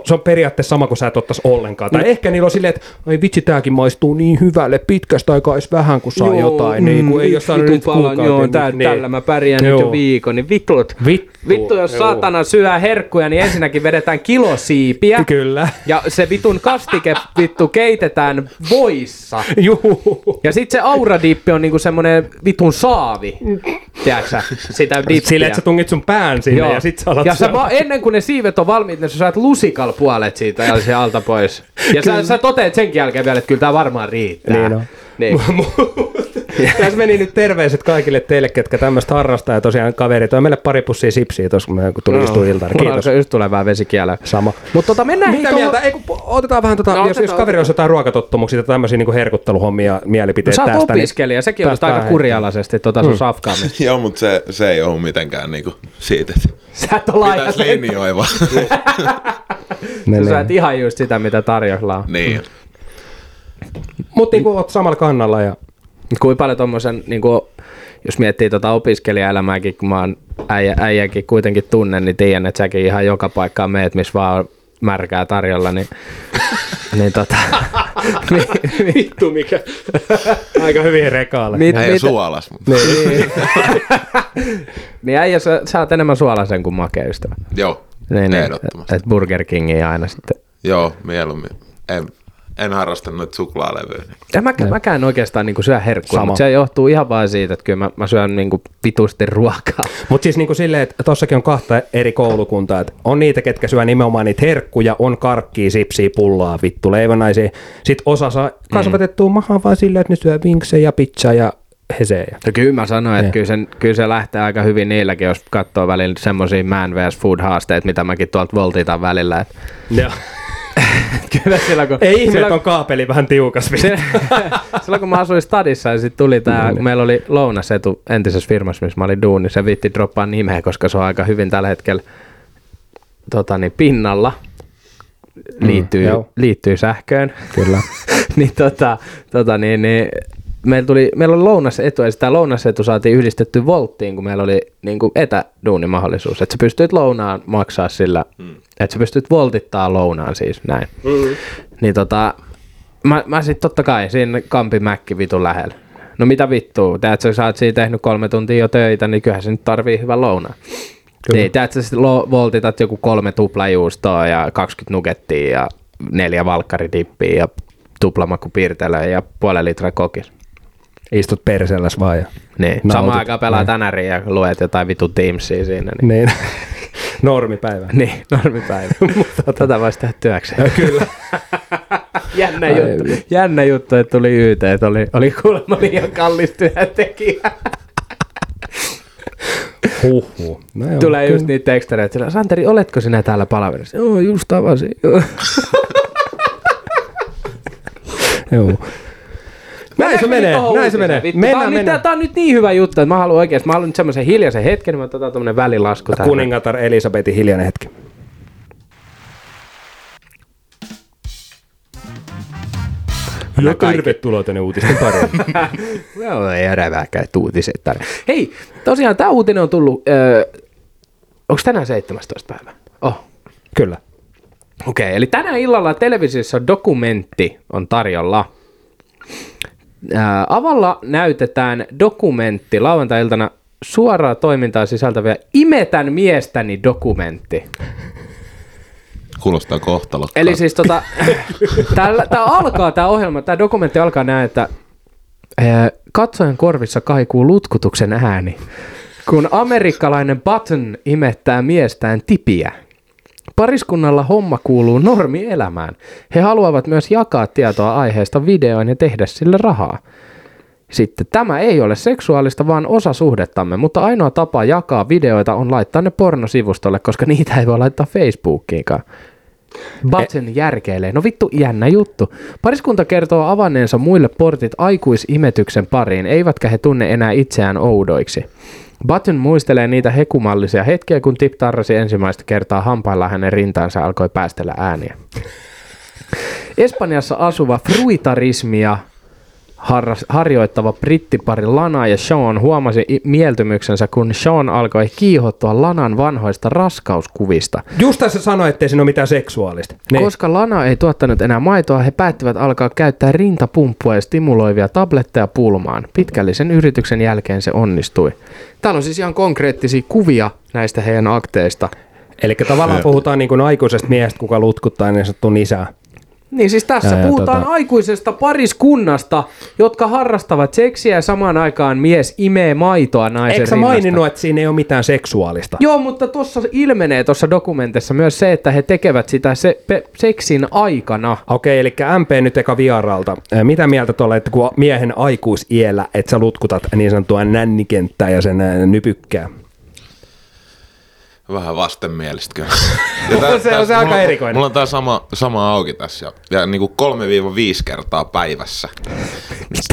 se on periaatteessa sama kuin sä et ottais ollenkaan. Tai ehkä niillä on silleen, että ai vitsi, tääkin maistuu niin hyvälle, pitkästä aikaa edes vähän, kun saa jotain. Niin, kun ei ole saanut nyt kuukauteen. joo, niin- tää, niin. tällä mä pärjään nyt Joo. jo viikon, niin vitut. Vittu, Vittu, jos joo. saatana syö herkkuja, niin ensinnäkin vedetään kilosiipiä. Kyllä. Ja se vitun kastike vittu keitetään voissa. Juu. Ja sit se auradippi on niinku semmonen vitun saavi. Tiedätkö sä? Sitä dippiä. Silleen, että sä tungit sun pään sinne ja sit sä alat ja sä va- ennen kuin ne siivet on valmiit, niin sä saat lusikal puolet siitä ja se alta pois. Ja sä, sä toteet sen jälkeen vielä, että kyllä tää varmaan riittää. Niin on. Niin. Tässä meni nyt terveiset kaikille teille, ketkä tämmöistä harrastaa. Ja tosiaan kaveri toi meille pari pussia sipsiä tuossa, kun me- kun tuli istua iltaan. Kiitos. just tulee vähän vesikielä. Sama. Mutta tota, mennään Mitä mieltä? Ei, kun otetaan vähän, tota, No, jos, jos otetaan, kaveri on jotain ruokatottumuksia tai tämmöisiä niin herkutteluhommia mielipiteitä Sä oot tästä. opiskelija, sekin olisi tästä aika kurialaisesti tota sun safkaamista. Joo, mutta se, se ei ole mitenkään niinku siitä, että Sä et ole pitäisi aina linjoiva. Niin, Sä niin. et ihan just sitä, mitä tarjolla on. niin. Mutta niin oot samalla kannalla ja Kuinka paljon tommosen, niin kuin, jos miettii tota opiskelijaelämääkin, kun mä oon äijä, äijäkin kuitenkin tunnen, niin tiedän, että säkin ihan joka paikkaan meet, missä vaan on märkää tarjolla, niin, niin tota, Vittu mikä. Aika hyvin rekaalle. Mit, Ei mit, suolas, mutta Niin. niin äijä, sä, sä oot enemmän suolaisen kuin makeystävä. joo, Niin, niin, ehdottomasti. et Burger Kingia aina sitten. Joo, mieluummin. En, en harrasta noita suklaalevyjä. Ja mä, mäkään oikeastaan niin syö herkkua, Sama. mutta se johtuu ihan vaan siitä, että kyllä mä, mä syön niin vitusti ruokaa. Mutta siis niinku silleen, että tossakin on kahta eri koulukuntaa. Et on niitä, ketkä syö nimenomaan niitä herkkuja, on karkkia, sipsiä, pullaa, vittu, leivonaisia. Sitten osa saa kasvatettua mahaa vaan silleen, että ne syö vinksejä ja pizzaa ja heseä. No kyllä mä sanoin, että Niin. kyllä, sen, kyllä se lähtee aika hyvin niilläkin, jos katsoo välillä semmoisia man vs food haasteita, mitä mäkin tuolta voltitan välillä. Et, Joo. kyllä silloin, kun, Ei ihme, on kaapeli vähän tiukas. vittu. silloin kun mä asuin stadissa ja sitten tuli tää, Niin. kun meillä oli lounasetu entisessä firmassa, missä mä olin duuni, se viitti droppaa nimeä, koska se on aika hyvin tällä hetkellä tota, niin, pinnalla. Liittyy, Mm, joo. liittyy sähköön. Kyllä. niin, tota, tota, niin, niin meillä, tuli, meillä oli lounasetu ja sitä lounasetu saatiin yhdistetty volttiin, kun meillä oli niin kuin etäduunimahdollisuus. Että sä pystyit lounaan maksaa sillä, mm. että sä pystyt voltittaa lounaan siis näin. Mm. Niin tota, mä, mä sit totta kai siinä Kampi Mäkki vitun lähellä. No mitä vittua, teet sä, sä oot siinä tehnyt kolme tuntia jo töitä, niin kyllähän se nyt tarvii hyvän lounaan. Kyllä. Niin, teet sä sit lo- voltitat joku kolme tuplajuustoa ja 20 nuggettia ja neljä valkkaridippiä ja tuplamakupiirtelöä ja puolen litraa kokis. Istut perselläs vaan ja... Niin, samaan aikaan pelaa Niin. tänäriä ja luet jotain vitu Teamsia siinä. Niin, Niin. Normipäivä. niin normipäivä. Mutta tätä voisi tehdä työkseen. Kyllä. Jännä Ai juttu, jännä juttu, että tuli YT, että oli, oli kuulemma liian kallis työntekijä. Huhhuh. No joo, Tulee kyllä. just niitä tekstareita, Santeri, oletko sinä täällä palaverissa? Joo, just avasin. Joo. Joo. Näin se menee, näin se menee. vittu. Mennään, tää, on nyt, tää on nyt niin hyvä juttu, että mä haluan oikeesti, mä haluan nyt semmoisen hiljaisen hetken, niin mä otetaan tommonen välilasku tähän. Kuningatar Elisabetin hiljainen hetki. Ja tervetuloa tänne uutisten pariin. Joo, ei räväkät uutiset tänne. Hei, tosiaan tämä uutinen on tullut, öö, onko tänään 17. päivä? Oh, Kyllä. Okei, okay, eli tänään illalla televisiossa dokumentti on tarjolla. Ää, avalla näytetään dokumentti lauantai-iltana suoraa toimintaa sisältäviä Imetän miestäni dokumentti. Kuulostaa kohtalokkaan. Eli siis tota, tämä alkaa, tämä ohjelma, tämä dokumentti alkaa näin, että ää, katsojan korvissa kaikuu lutkutuksen ääni, kun amerikkalainen Button imettää miestään tipiä. Pariskunnalla homma kuuluu normielämään. He haluavat myös jakaa tietoa aiheesta videoin ja tehdä sille rahaa. Sitten tämä ei ole seksuaalista, vaan osa suhdettamme, mutta ainoa tapa jakaa videoita on laittaa ne pornosivustolle, koska niitä ei voi laittaa Facebookiinkaan. Button järkeilee. No vittu, jännä juttu. Pariskunta kertoo avanneensa muille portit aikuisimetyksen pariin, eivätkä he tunne enää itseään oudoiksi. Button muistelee niitä hekumallisia hetkiä, kun Tip tarrasi ensimmäistä kertaa hampailla hänen rintaansa alkoi päästellä ääniä. Espanjassa asuva fruitarismia harras, harjoittava brittipari Lana ja Sean huomasi mieltymyksensä, kun Sean alkoi kiihottua Lanan vanhoista raskauskuvista. Just tässä sanoi, ettei siinä ole mitään seksuaalista. Niin. Koska Lana ei tuottanut enää maitoa, he päättivät alkaa käyttää rintapumppua ja stimuloivia tabletteja pulmaan. Pitkällisen yrityksen jälkeen se onnistui. Täällä on siis ihan konkreettisia kuvia näistä heidän akteista. Eli tavallaan puhutaan niin kuin aikuisesta miestä, kuka lutkuttaa niin sanottuun isää. Niin siis tässä Ja, ja puhutaan tota- aikuisesta pariskunnasta, jotka harrastavat seksiä ja samaan aikaan mies imee maitoa naisen Eikö sä rinnasta. maininnut, että siinä ei ole mitään seksuaalista? Joo, mutta tuossa ilmenee tuossa dokumentissa myös se, että he tekevät sitä se, pe, seksin aikana. Okei, eli MP nyt eka vieraalta. Ää, Mitä mieltä tuolla, että kun miehen aikuisiellä, että sä lutkutat niin sanottua nännikenttää ja sen ää, nypykkää? Vähän vastenmielistä kyllä. Ja tää- Se on se aika mulla erikoinen. Mulla on tää sama, sama auki tässä. Ja, ja niinku 3-5 kertaa päivässä.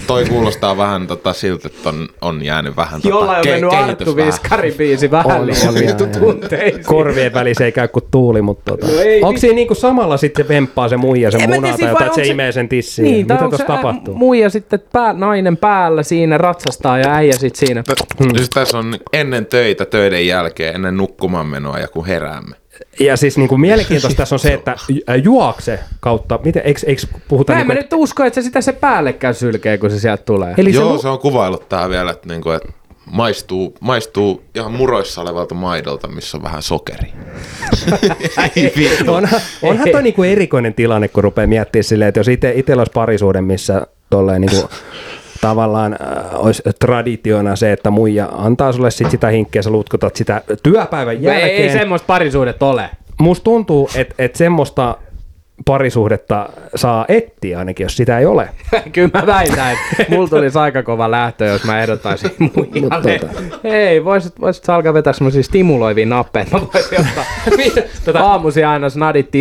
Toi kuulostaa vähän tota siltä, että on, on jäänyt vähän tota, Jollain on ke- mennyt Arttu vähän. Viskari-biisi vähän On, liian vittu tunteisiin. Korvien välissä ei käy kuin tuuli, mutta tota. No ei, onko siinä niinku samalla sitten se vemppaa se muija sen munaa tai jotain, että se se- imee sen tissiin? Niin, Mitä tuossa tapahtuu? muija sitten pää, nainen päällä siinä ratsastaa ja äijä sitten siinä. Hmm. Siis tässä on ennen töitä, töiden jälkeen, ennen nukkumaan menoa ja kun heräämme. Ja siis niin kuin mielenkiintoista tässä on se, että juokse kautta, miten, eikö, eikö puhuta... Mä en niin mä nyt usko, että se sitä se päällekään sylkee, kun se sieltä tulee. Eli Joo, se, se on kuvaillut tää vielä, että, niinku, että maistuu, maistuu ihan muroissa olevalta maidolta, missä on vähän sokeri. Onhan, onhan toi niinku erikoinen tilanne, kun rupeaa miettimään silleen, että jos itse itsellä olisi parisuhde, missä tolleen niinku, tavallaan äh, olisi traditiona se, että muija antaa sulle sit sitä hinkkiä, sä lutkutat sitä työpäivän Ei, jälkeen. ei semmoista parisuudet ole. Musta tuntuu, että et semmoista parisuhdetta saa etsiä ainakin, jos sitä ei ole. Kyllä mä väitän, että mulla tulisi aika kova lähtö, jos mä ehdottaisin muijalle. tota- Hei, voisit, voisit alkaa vetää semmosia stimuloivia nappeja, mä voisin ottaa tota, aamusi aina snadit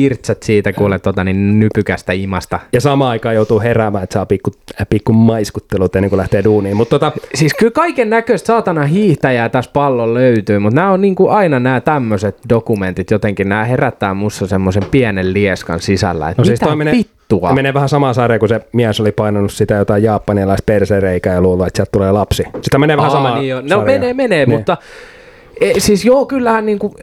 tirtsät siitä, kuule tota, niin nypykästä imasta. Ja samaan aikaan joutuu heräämään, että saa pikku, pikku maiskuttelut ennen kuin lähtee duuniin. Mutta tota, Siis kyllä kaiken näköistä saatana hiihtäjää tässä pallon löytyy, mutta nämä on niinku aina nämä tämmöiset dokumentit jotenkin, nämä herättää mussa semmoisen pienen lieskan sisällä, että no mitä siis menee, vittua. menee vähän samaan sarjaan, kun se mies oli painanut sitä jotain japanilaista persereikää ja luulee, että sieltä tulee lapsi. Sitä menee vähän Aa, samaan niin jo. No sarjaan. menee, menee, Niin. mutta e, siis joo, kyllähän niinku,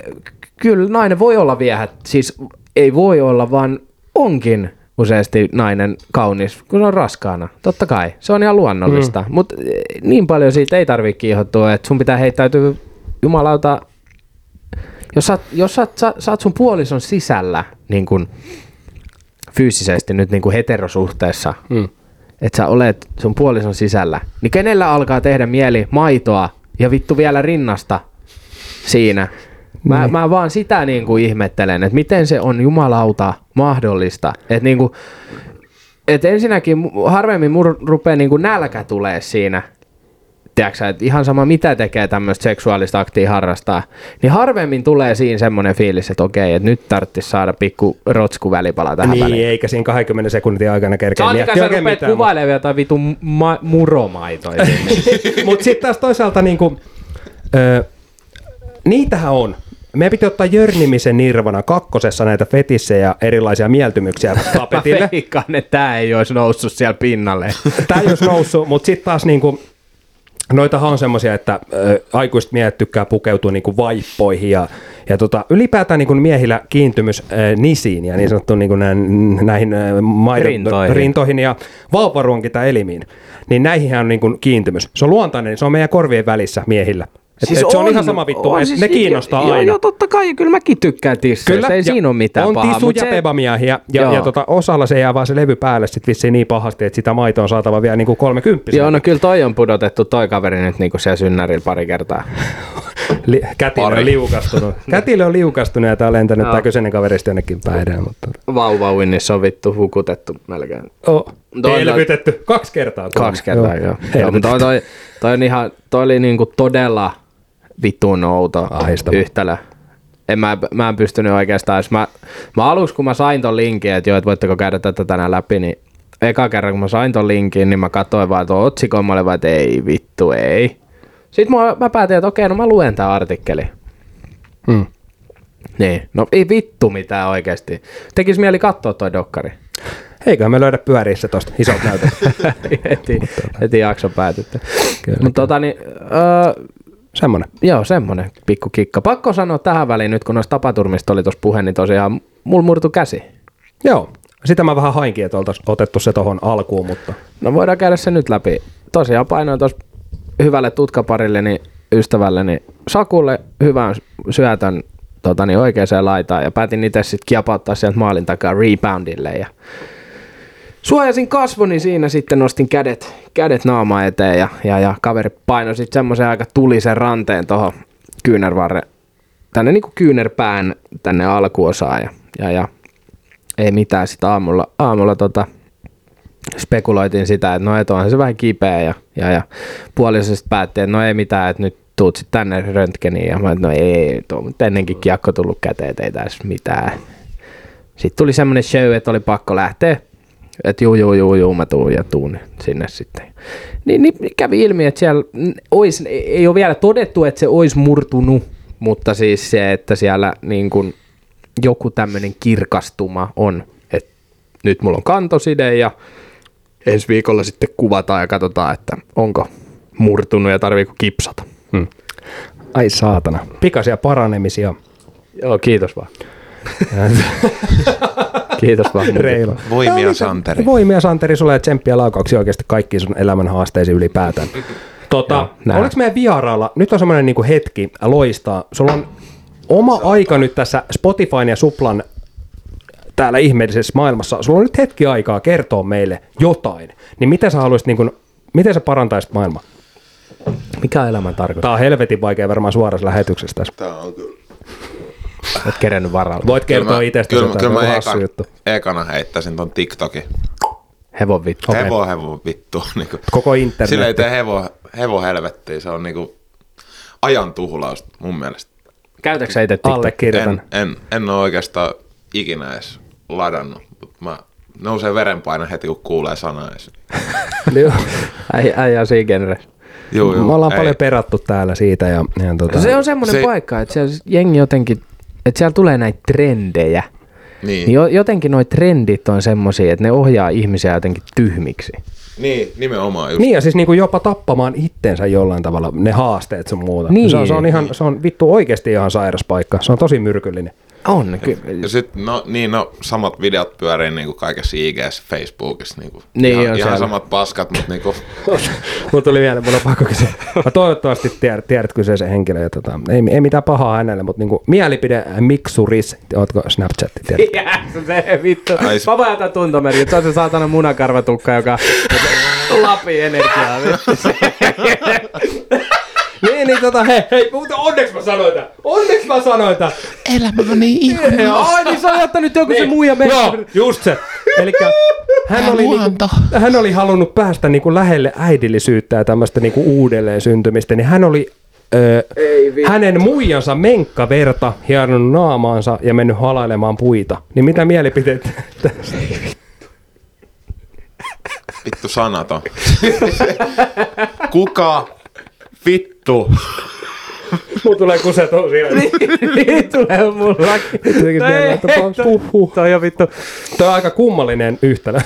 kyllä nainen voi olla viehät, siis ei voi olla, vaan onkin useasti nainen kaunis, kun se on raskaana. Totta kai, se on ihan luonnollista, mm. mutta niin paljon siitä ei tarvitse kiihottua, että sun pitää heittäytyä jumalauta, jos sä, jos sä, sä, sä oot sun puolison sisällä niin kun, fyysisesti nyt niin kuin heterosuhteessa, Mm. että sä olet sun puolison sisällä, niin kenellä alkaa tehdä mieli maitoa ja vittu vielä rinnasta siinä? Mä, Niin. mä vaan sitä niin kuin ihmettelen, että miten se on jumalauta mahdollista. Että niin kuin, et ensinnäkin harvemmin mur rupeaa niin kuin nälkä tulee siinä. Tiedätkö, että ihan sama mitä tekee tämmöistä seksuaalista aktia harrastaa, niin harvemmin tulee siinä semmoinen fiilis, että okei, että nyt tarvitsisi saada pikku rotsku välipala tähän Niin, väliin. eikä siinä 20 sekunnin aikana kerkeä Saatika miettiä oikein mitään. kuvailemaan jotain vitu ma- muromaitoja. Mutta sitten taas toisaalta niinku, ö, niitähän on. Meidän piti ottaa Jörnimisen Nirvana kakkosessa näitä fetissejä ja erilaisia mieltymyksiä tapetille. Mä veikkaan, että tää ei olisi noussut siellä pinnalle. Tämä ei olisi noussut, mutta sitten taas niinku, noitahan on semmoisia, että ö, aikuiset miehet tykkää pukeutua niinku vaippoihin ja, ja tota, ylipäätään niinku miehillä kiintymys ö, nisiin ja niin sanottu niinku nä, näihin ö, maidon, Rintoihin. rintoihin ja vauvaruonkin tai elimiin. Niin näihin on niinku kiintymys. Se on luontainen, se on meidän korvien välissä miehillä. Et, siis et se on, ihan sama vittu, on et siis- ne kiinnostaa joo, aina. Joo, totta kai, kyllä mäkin tykkään tisseistä, ei ja siinä ole mitään on pahaa. tisu mut ja se- pebamiehiä, ja, Joo. ja tota, osalla se jää vaan se levy päälle sit vissiin niin pahasti, että sitä maitoa on saatava vielä niinku 30 Joo, no kyllä toi on pudotettu toi kaveri nyt niinku siellä synnärillä pari kertaa. Li- kätilö Pari. on liukastunut. kätilö on liukastunut ja tää on lentänyt Joo. tää kyseinen kaverista jonnekin päihdeään. Mutta... Vauva-uinnissa on vittu hukutettu melkein. Oh. Toi- Elvytetty. Kaksi kertaa. Kaksi kertaa, joo. joo. Mutta toi, toi, toi, on ihan, toi oli niinku todella vitun outo Ahistava. yhtälö. En mä, mä en pystynyt oikeastaan, jos mä, mä aluksi kun mä sain ton linkin, että joo, että voitteko käydä tätä tänään läpi, niin eka kerran kun mä sain ton linkin, niin mä katsoin vaan tuon otsikon, mä olin vaan, että ei vittu, ei. Sitten mä, mä päätin, että okei, no mä luen tää artikkeli. Mm. Niin, no ei vittu mitään oikeesti. Tekis mieli katsoa toi dokkari. Eiköhän me löydä pyörissä tosta isot näytöt. heti, heti jakso. Mutta tota niin, öö, Semmonen. joo, semmonen pikku kikka. Pakko sanoa tähän väliin nyt, kun noista tapaturmista oli tuossa puhe, niin tosiaan mulla murtu käsi. Joo. Sitä mä vähän hainkin, että oltais otettu se tohon alkuun, mutta No voidaan käydä se nyt läpi. Tosiaan painoin tuossa hyvälle tutkaparilleni ystävälleni Sakulle hyvän syötön tota niin, oikeaan laitaan ja päätin itse sitten kiapauttaa sieltä maalin takaa reboundille ja suojasin kasvoni siinä sitten nostin kädet, kädet naama eteen ja, ja, ja kaveri painoi sitten semmoisen aika tulisen ranteen tuohon kyynärvarre, tänne niinku kyynärpään tänne alkuosaan ja, ja, ja ei mitään sitten aamulla, aamulla tota, spekuloitiin sitä, että no et onhan se vähän kipeä ja, ja, ja puoliso päätti, että no ei mitään, että nyt tuut sitten tänne röntgeniin ja mä että no ei, tuo nyt ennenkin kiekko tullut käteen, ei tässä mitään. Sitten tuli semmoinen show, että oli pakko lähteä, että juu, juu, juu, juu, mä tuun ja tuun sinne sitten. Niin, niin kävi ilmi, että siellä ois, ei ole vielä todettu, että se olisi murtunut, mutta siis se, että siellä niin kuin joku tämmöinen kirkastuma on, että nyt mulla on kantoside ja ensi viikolla sitten kuvataan ja katsotaan, että onko murtunut ja tarviiko kipsata. ai saatana. Pikaisia paranemisia. Joo, kiitos vaan. kiitos vaan. Reilu. Voimia Santeri. Voimia Santeri, sulle ja tsemppiä laukauksia oikeasti kaikkiin sun elämän haasteisiin ylipäätään. Tota, Joo, oliko meidän vieraalla, nyt on semmoinen niinku hetki loistaa, sulla on oma aika nyt tässä Spotifyn ja Suplan täällä ihmeellisessä maailmassa, sulla on nyt hetki aikaa kertoa meille jotain, niin miten sä haluaisit, niinku, miten sä parantaisit maailmaa? Mikä elämän tarkoitus? Tää on helvetin vaikea varmaan suorassa lähetyksessä tässä. Tää on kyllä. Olet kerennyt varalla. Voit kertoa itsestäsi kyllä, jotain, kyllä on mä ekan, juttu. ekana heittäisin ton TikTokin. Hevon vittu. Okei. Hevo hevo vittu. Niinku. Koko internet. Sillä ei tee hevo, hevo helvettiä. Se on niinku ajan tuhlaus mun mielestä. Käytätkö sä itse? Allekirjoitan. En, en, en ole oikeastaan ikinä edes ladannut. Mut mä nousee verenpaine heti kun kuulee sanaa. Joo. Äijä, siinä genressä. Juu, juu, Me ollaan ei. paljon perattu täällä siitä. Ja, ja tota, Se on semmoinen Se- paikka, että siellä jengi jotenkin, että siellä tulee näitä trendejä. Niin, Niin jo, jotenkin noi trendit on semmosia, että ne ohjaa ihmisiä jotenkin tyhmiksi. niin, nimenomaan just. Niin ja siis niinku jopa tappamaan itsensä jollain tavalla, ne haasteet sun muuta. Niin. Se, on, se, on ihan, se on vittu oikeasti ihan sairas paikka. Se on tosi myrkyllinen. On, ky- Ja sit, no, niin, no, samat videot pyörii niinku kaikessa IGS, Facebookissa. Niinku. Niin, ihan, on ihan siellä. samat paskat, mutta niinku, Mulla tuli vielä, mulla on pakko kysyä. Mä toivottavasti tiedät, tiedät kyseisen henkilön. Ja tota, ei, ei mitään pahaa hänelle, mutta niinku, mielipide miksuris. Ootko Snapchatti? Tiedät? Yes, se vittu. Ai s- Mä jätän tuntomeri, se on se saatana munakarvatukka, joka lapii energiaa. Niin, niin tota, hei, hei, mutta onneksi mä sanoin tämän. Onneksi mä sanoin tämän. Elämä on niin ihana. Ai niin se on jättänyt joku se muija Niin. Joo, mennä. just se. Elikkä hän oli, niinku, hän oli halunnut päästä niinku lähelle äidillisyyttä ja tämmöistä niinku uudelleen syntymistä, niin hän oli Öö, hänen muijansa menkkaverta hieronnut naamaansa ja mennyt halailemaan puita. Niin mitä mielipiteet tästä? vittu sanaton. Kuka vittu? Mulla tulee kusetus siellä. Niin tulee mullakin. Jotenkin mieleen, että Ei. Toi on vittu. Tämä on aika kummallinen yhtälö.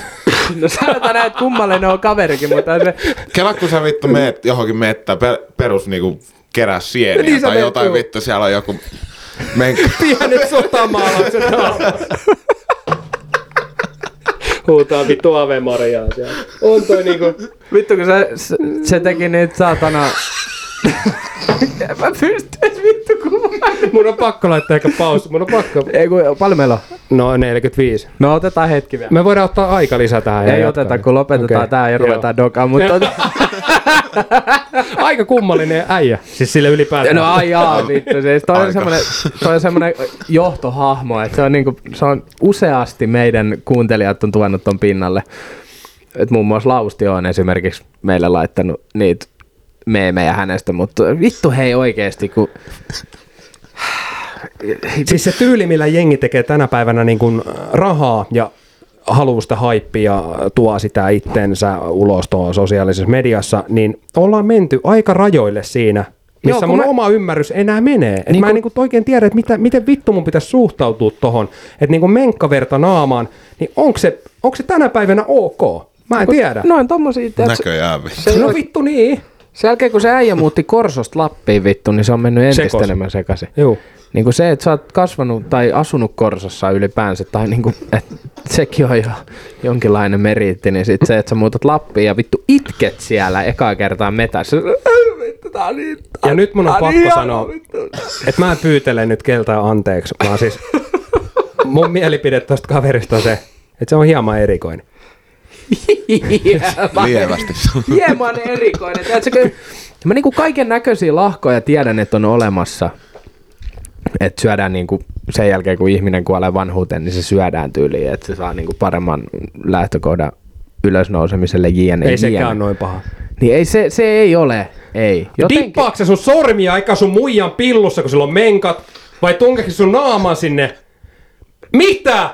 No sanotaan näin, että kummallinen on kaverikin, mutta se... Kela kun sä vittu meet johonkin mettään per, perus niinku kerää sieniä Niin tai jotain juu. vittu, siellä on joku menkka. Pienet sotamaalaukset naamassa. Huutaa vittu Ave Mariaa siellä. On toi niinku... Vittu kun se, se, se teki niitä saatana... En mä pystyis vittu kuvaamaan. Mun on pakko laittaa ehkä paus. Mun on pakko. Ei kun, paljon meillä on? No 45. No otetaan hetki vielä. Me voidaan ottaa aika lisää tähän. ja Ei jatkaa. oteta, kun lopetetaan Okei, tää ja ruvetaan dokaan, mutta... Aika kummallinen äijä. Siis sille ylipäätään. no ai jaa, vittu. Siis toi, on semmonen, toi on semmonen johtohahmo, että se on, niinku, se on useasti meidän kuuntelijat on tuonut ton pinnalle. Et muun muassa Lausti on esimerkiksi meille laittanut niitä meemejä hänestä, mutta vittu hei oikeesti, kun Siis se tyyli, millä jengi tekee tänä päivänä niin kuin rahaa ja haluaa sitä haippia ja tuo sitä itsensä ulos tuolla sosiaalisessa mediassa, niin ollaan menty aika rajoille siinä, missä Joo, mun mä- oma ymmärrys enää menee. Et Niin mä en kun- niin kuin oikein tiedä, että mitä, miten vittu mun pitäisi suhtautua tohon, että niin kuin menkkaverta naamaan, niin onko se, onko se tänä päivänä ok? Mä en tiedä. noin tommosia, Näköjään se, No vittu niin. Sen jälkeen kun se äijä muutti Korsosta Lappiin vittu, niin se on mennyt entistä Sekosi. enemmän sekaisin. Joo. Niin kuin se, että sä oot kasvanut tai asunut Korsossa ylipäänsä, tai niin kuin, että sekin on jo jonkinlainen meriitti, niin sit se, että sä muutat Lappiin ja vittu itket siellä ekaa kertaa metässä. Vittu, tää on niin, tää Ja nyt mun on pakko ihana, sanoa, että mä en pyytele nyt keltään anteeksi, vaan siis mun mielipide tosta kaverista on se, että se on hieman erikoinen. Hieman- Lievästi. Hieman erikoinen. Tiedätkö, mä niinku kaiken näköisiä lahkoja tiedän, että on olemassa. Että syödään niinku sen jälkeen, kun ihminen kuolee vanhuuteen, niin se syödään tyyliin, että se saa niinku paremman lähtökohdan ylösnousemiselle jne. Ei sekään noin paha. Niin ei, se, se ei ole. Ei. Jotenkin, Dippaako se sun sormia eikä sun muijan pillussa, kun sillä on menkat? Vai tunkeeko sun naaman sinne? Mitä?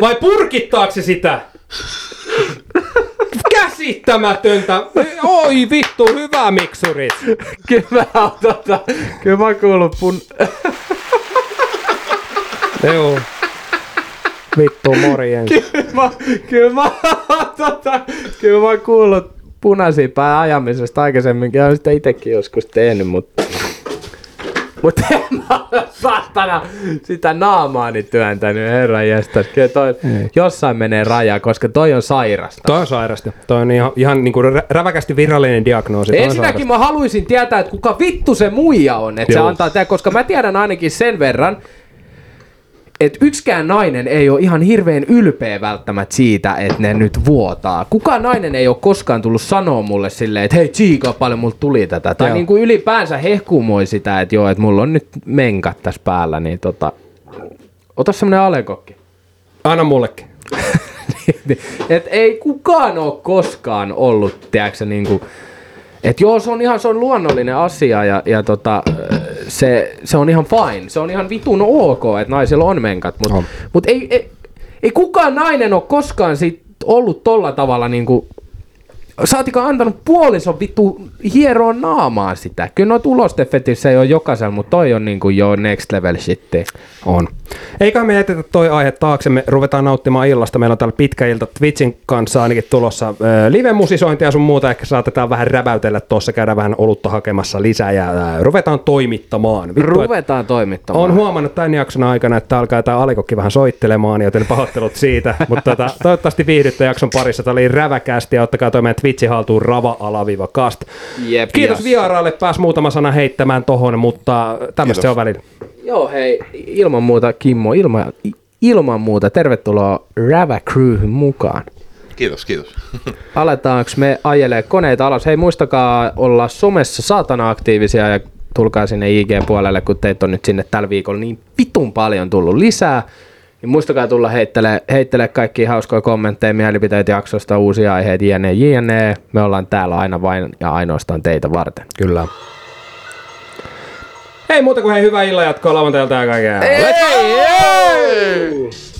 Vai purkittaako se sitä? Käsittämätöntä! Oi vittu, hyvä miksurit! kyllä mä oon tota, kyllä mä oon kuullut pun... Joo. Vittu, morjens. mä, kyllä mä tota, kyllä mä oon kuullut punaisia päin ajamisesta aikaisemminkin. Olen sitä itekin joskus tehnyt, mutta Mutta en mä ole saatana sitä naamaani työntänyt, herra jestas. Kyllä toi jossain menee raja, koska toi on sairasta. Toi on sairasta. Toi on ihan, ihan niin kuin räväkästi virallinen diagnoosi. Ensinnäkin mä haluaisin tietää, että kuka vittu se muija on, että se antaa tää, koska mä tiedän ainakin sen verran, että yksikään nainen ei ole ihan hirveän ylpeä välttämättä siitä, että ne nyt vuotaa. Kukaan nainen ei ole koskaan tullut sanoa mulle silleen, että hei tsiikaa paljon mulla tuli tätä. Tai niin kuin ylipäänsä hehkumoi sitä, että joo, että mulla on nyt menkat tässä päällä, niin tota... Ota semmonen alekokki. Anna mullekin. et ei kukaan ole koskaan ollut, tiedätkö niin kuin, että joo, se on ihan se on luonnollinen asia ja, ja tota, se, se, on ihan fine. Se on ihan vitun ok, että naisilla on menkat, mutta mut ei, ei, ei, kukaan nainen ole koskaan sit ollut tolla tavalla niinku, saatika antanut puolison vittu hieroon naamaan sitä. Kyllä noita ulostefetissä ei ole jokaisella, mutta toi on niinku jo next level shitti. On. Eiköhän me jätetä toi aihe taaksemme. Ruvetaan nauttimaan illasta. Meillä on täällä pitkä ilta Twitchin kanssa ainakin tulossa live-musisointia sun muuta. Ehkä saatetaan vähän räväytellä tuossa, käydä vähän olutta hakemassa lisää ja ruvetaan toimittamaan. Vittu, et Ruvetaan toimittamaan. Olen huomannut tämän jakson aikana, että alkaa tämä Alikokki vähän soittelemaan, joten pahoittelut siitä. Mutta tota, toivottavasti viihdytte jakson parissa. Tämä oli räväkästi ja ottakaa toi meidän Twitchin haltuun rava-kast. Jep, Kiitos jas. vieraalle, pääs muutama sana heittämään tohon, mutta tämmöistä se on välillä. Joo, hei, ilman muuta Kimmo, ilman, ilman muuta tervetuloa Rava Crewhyn mukaan. Kiitos, kiitos. Aletaanko me ajelee koneita alas? Hei, muistakaa olla somessa saatana aktiivisia ja tulkaa sinne IG-puolelle, kun teitä on nyt sinne tällä viikolla niin vitun paljon tullut lisää. Niin muistakaa tulla heittele, heittele kaikki hauskoja kommentteja, mielipiteitä jaksosta, uusia aiheita, jne, jne. Me ollaan täällä aina vain ja ainoastaan teitä varten. Kyllä. Ei muuta kuin hei, hyvää illan jatkoa lauantailta ja kaikkea. Let's go!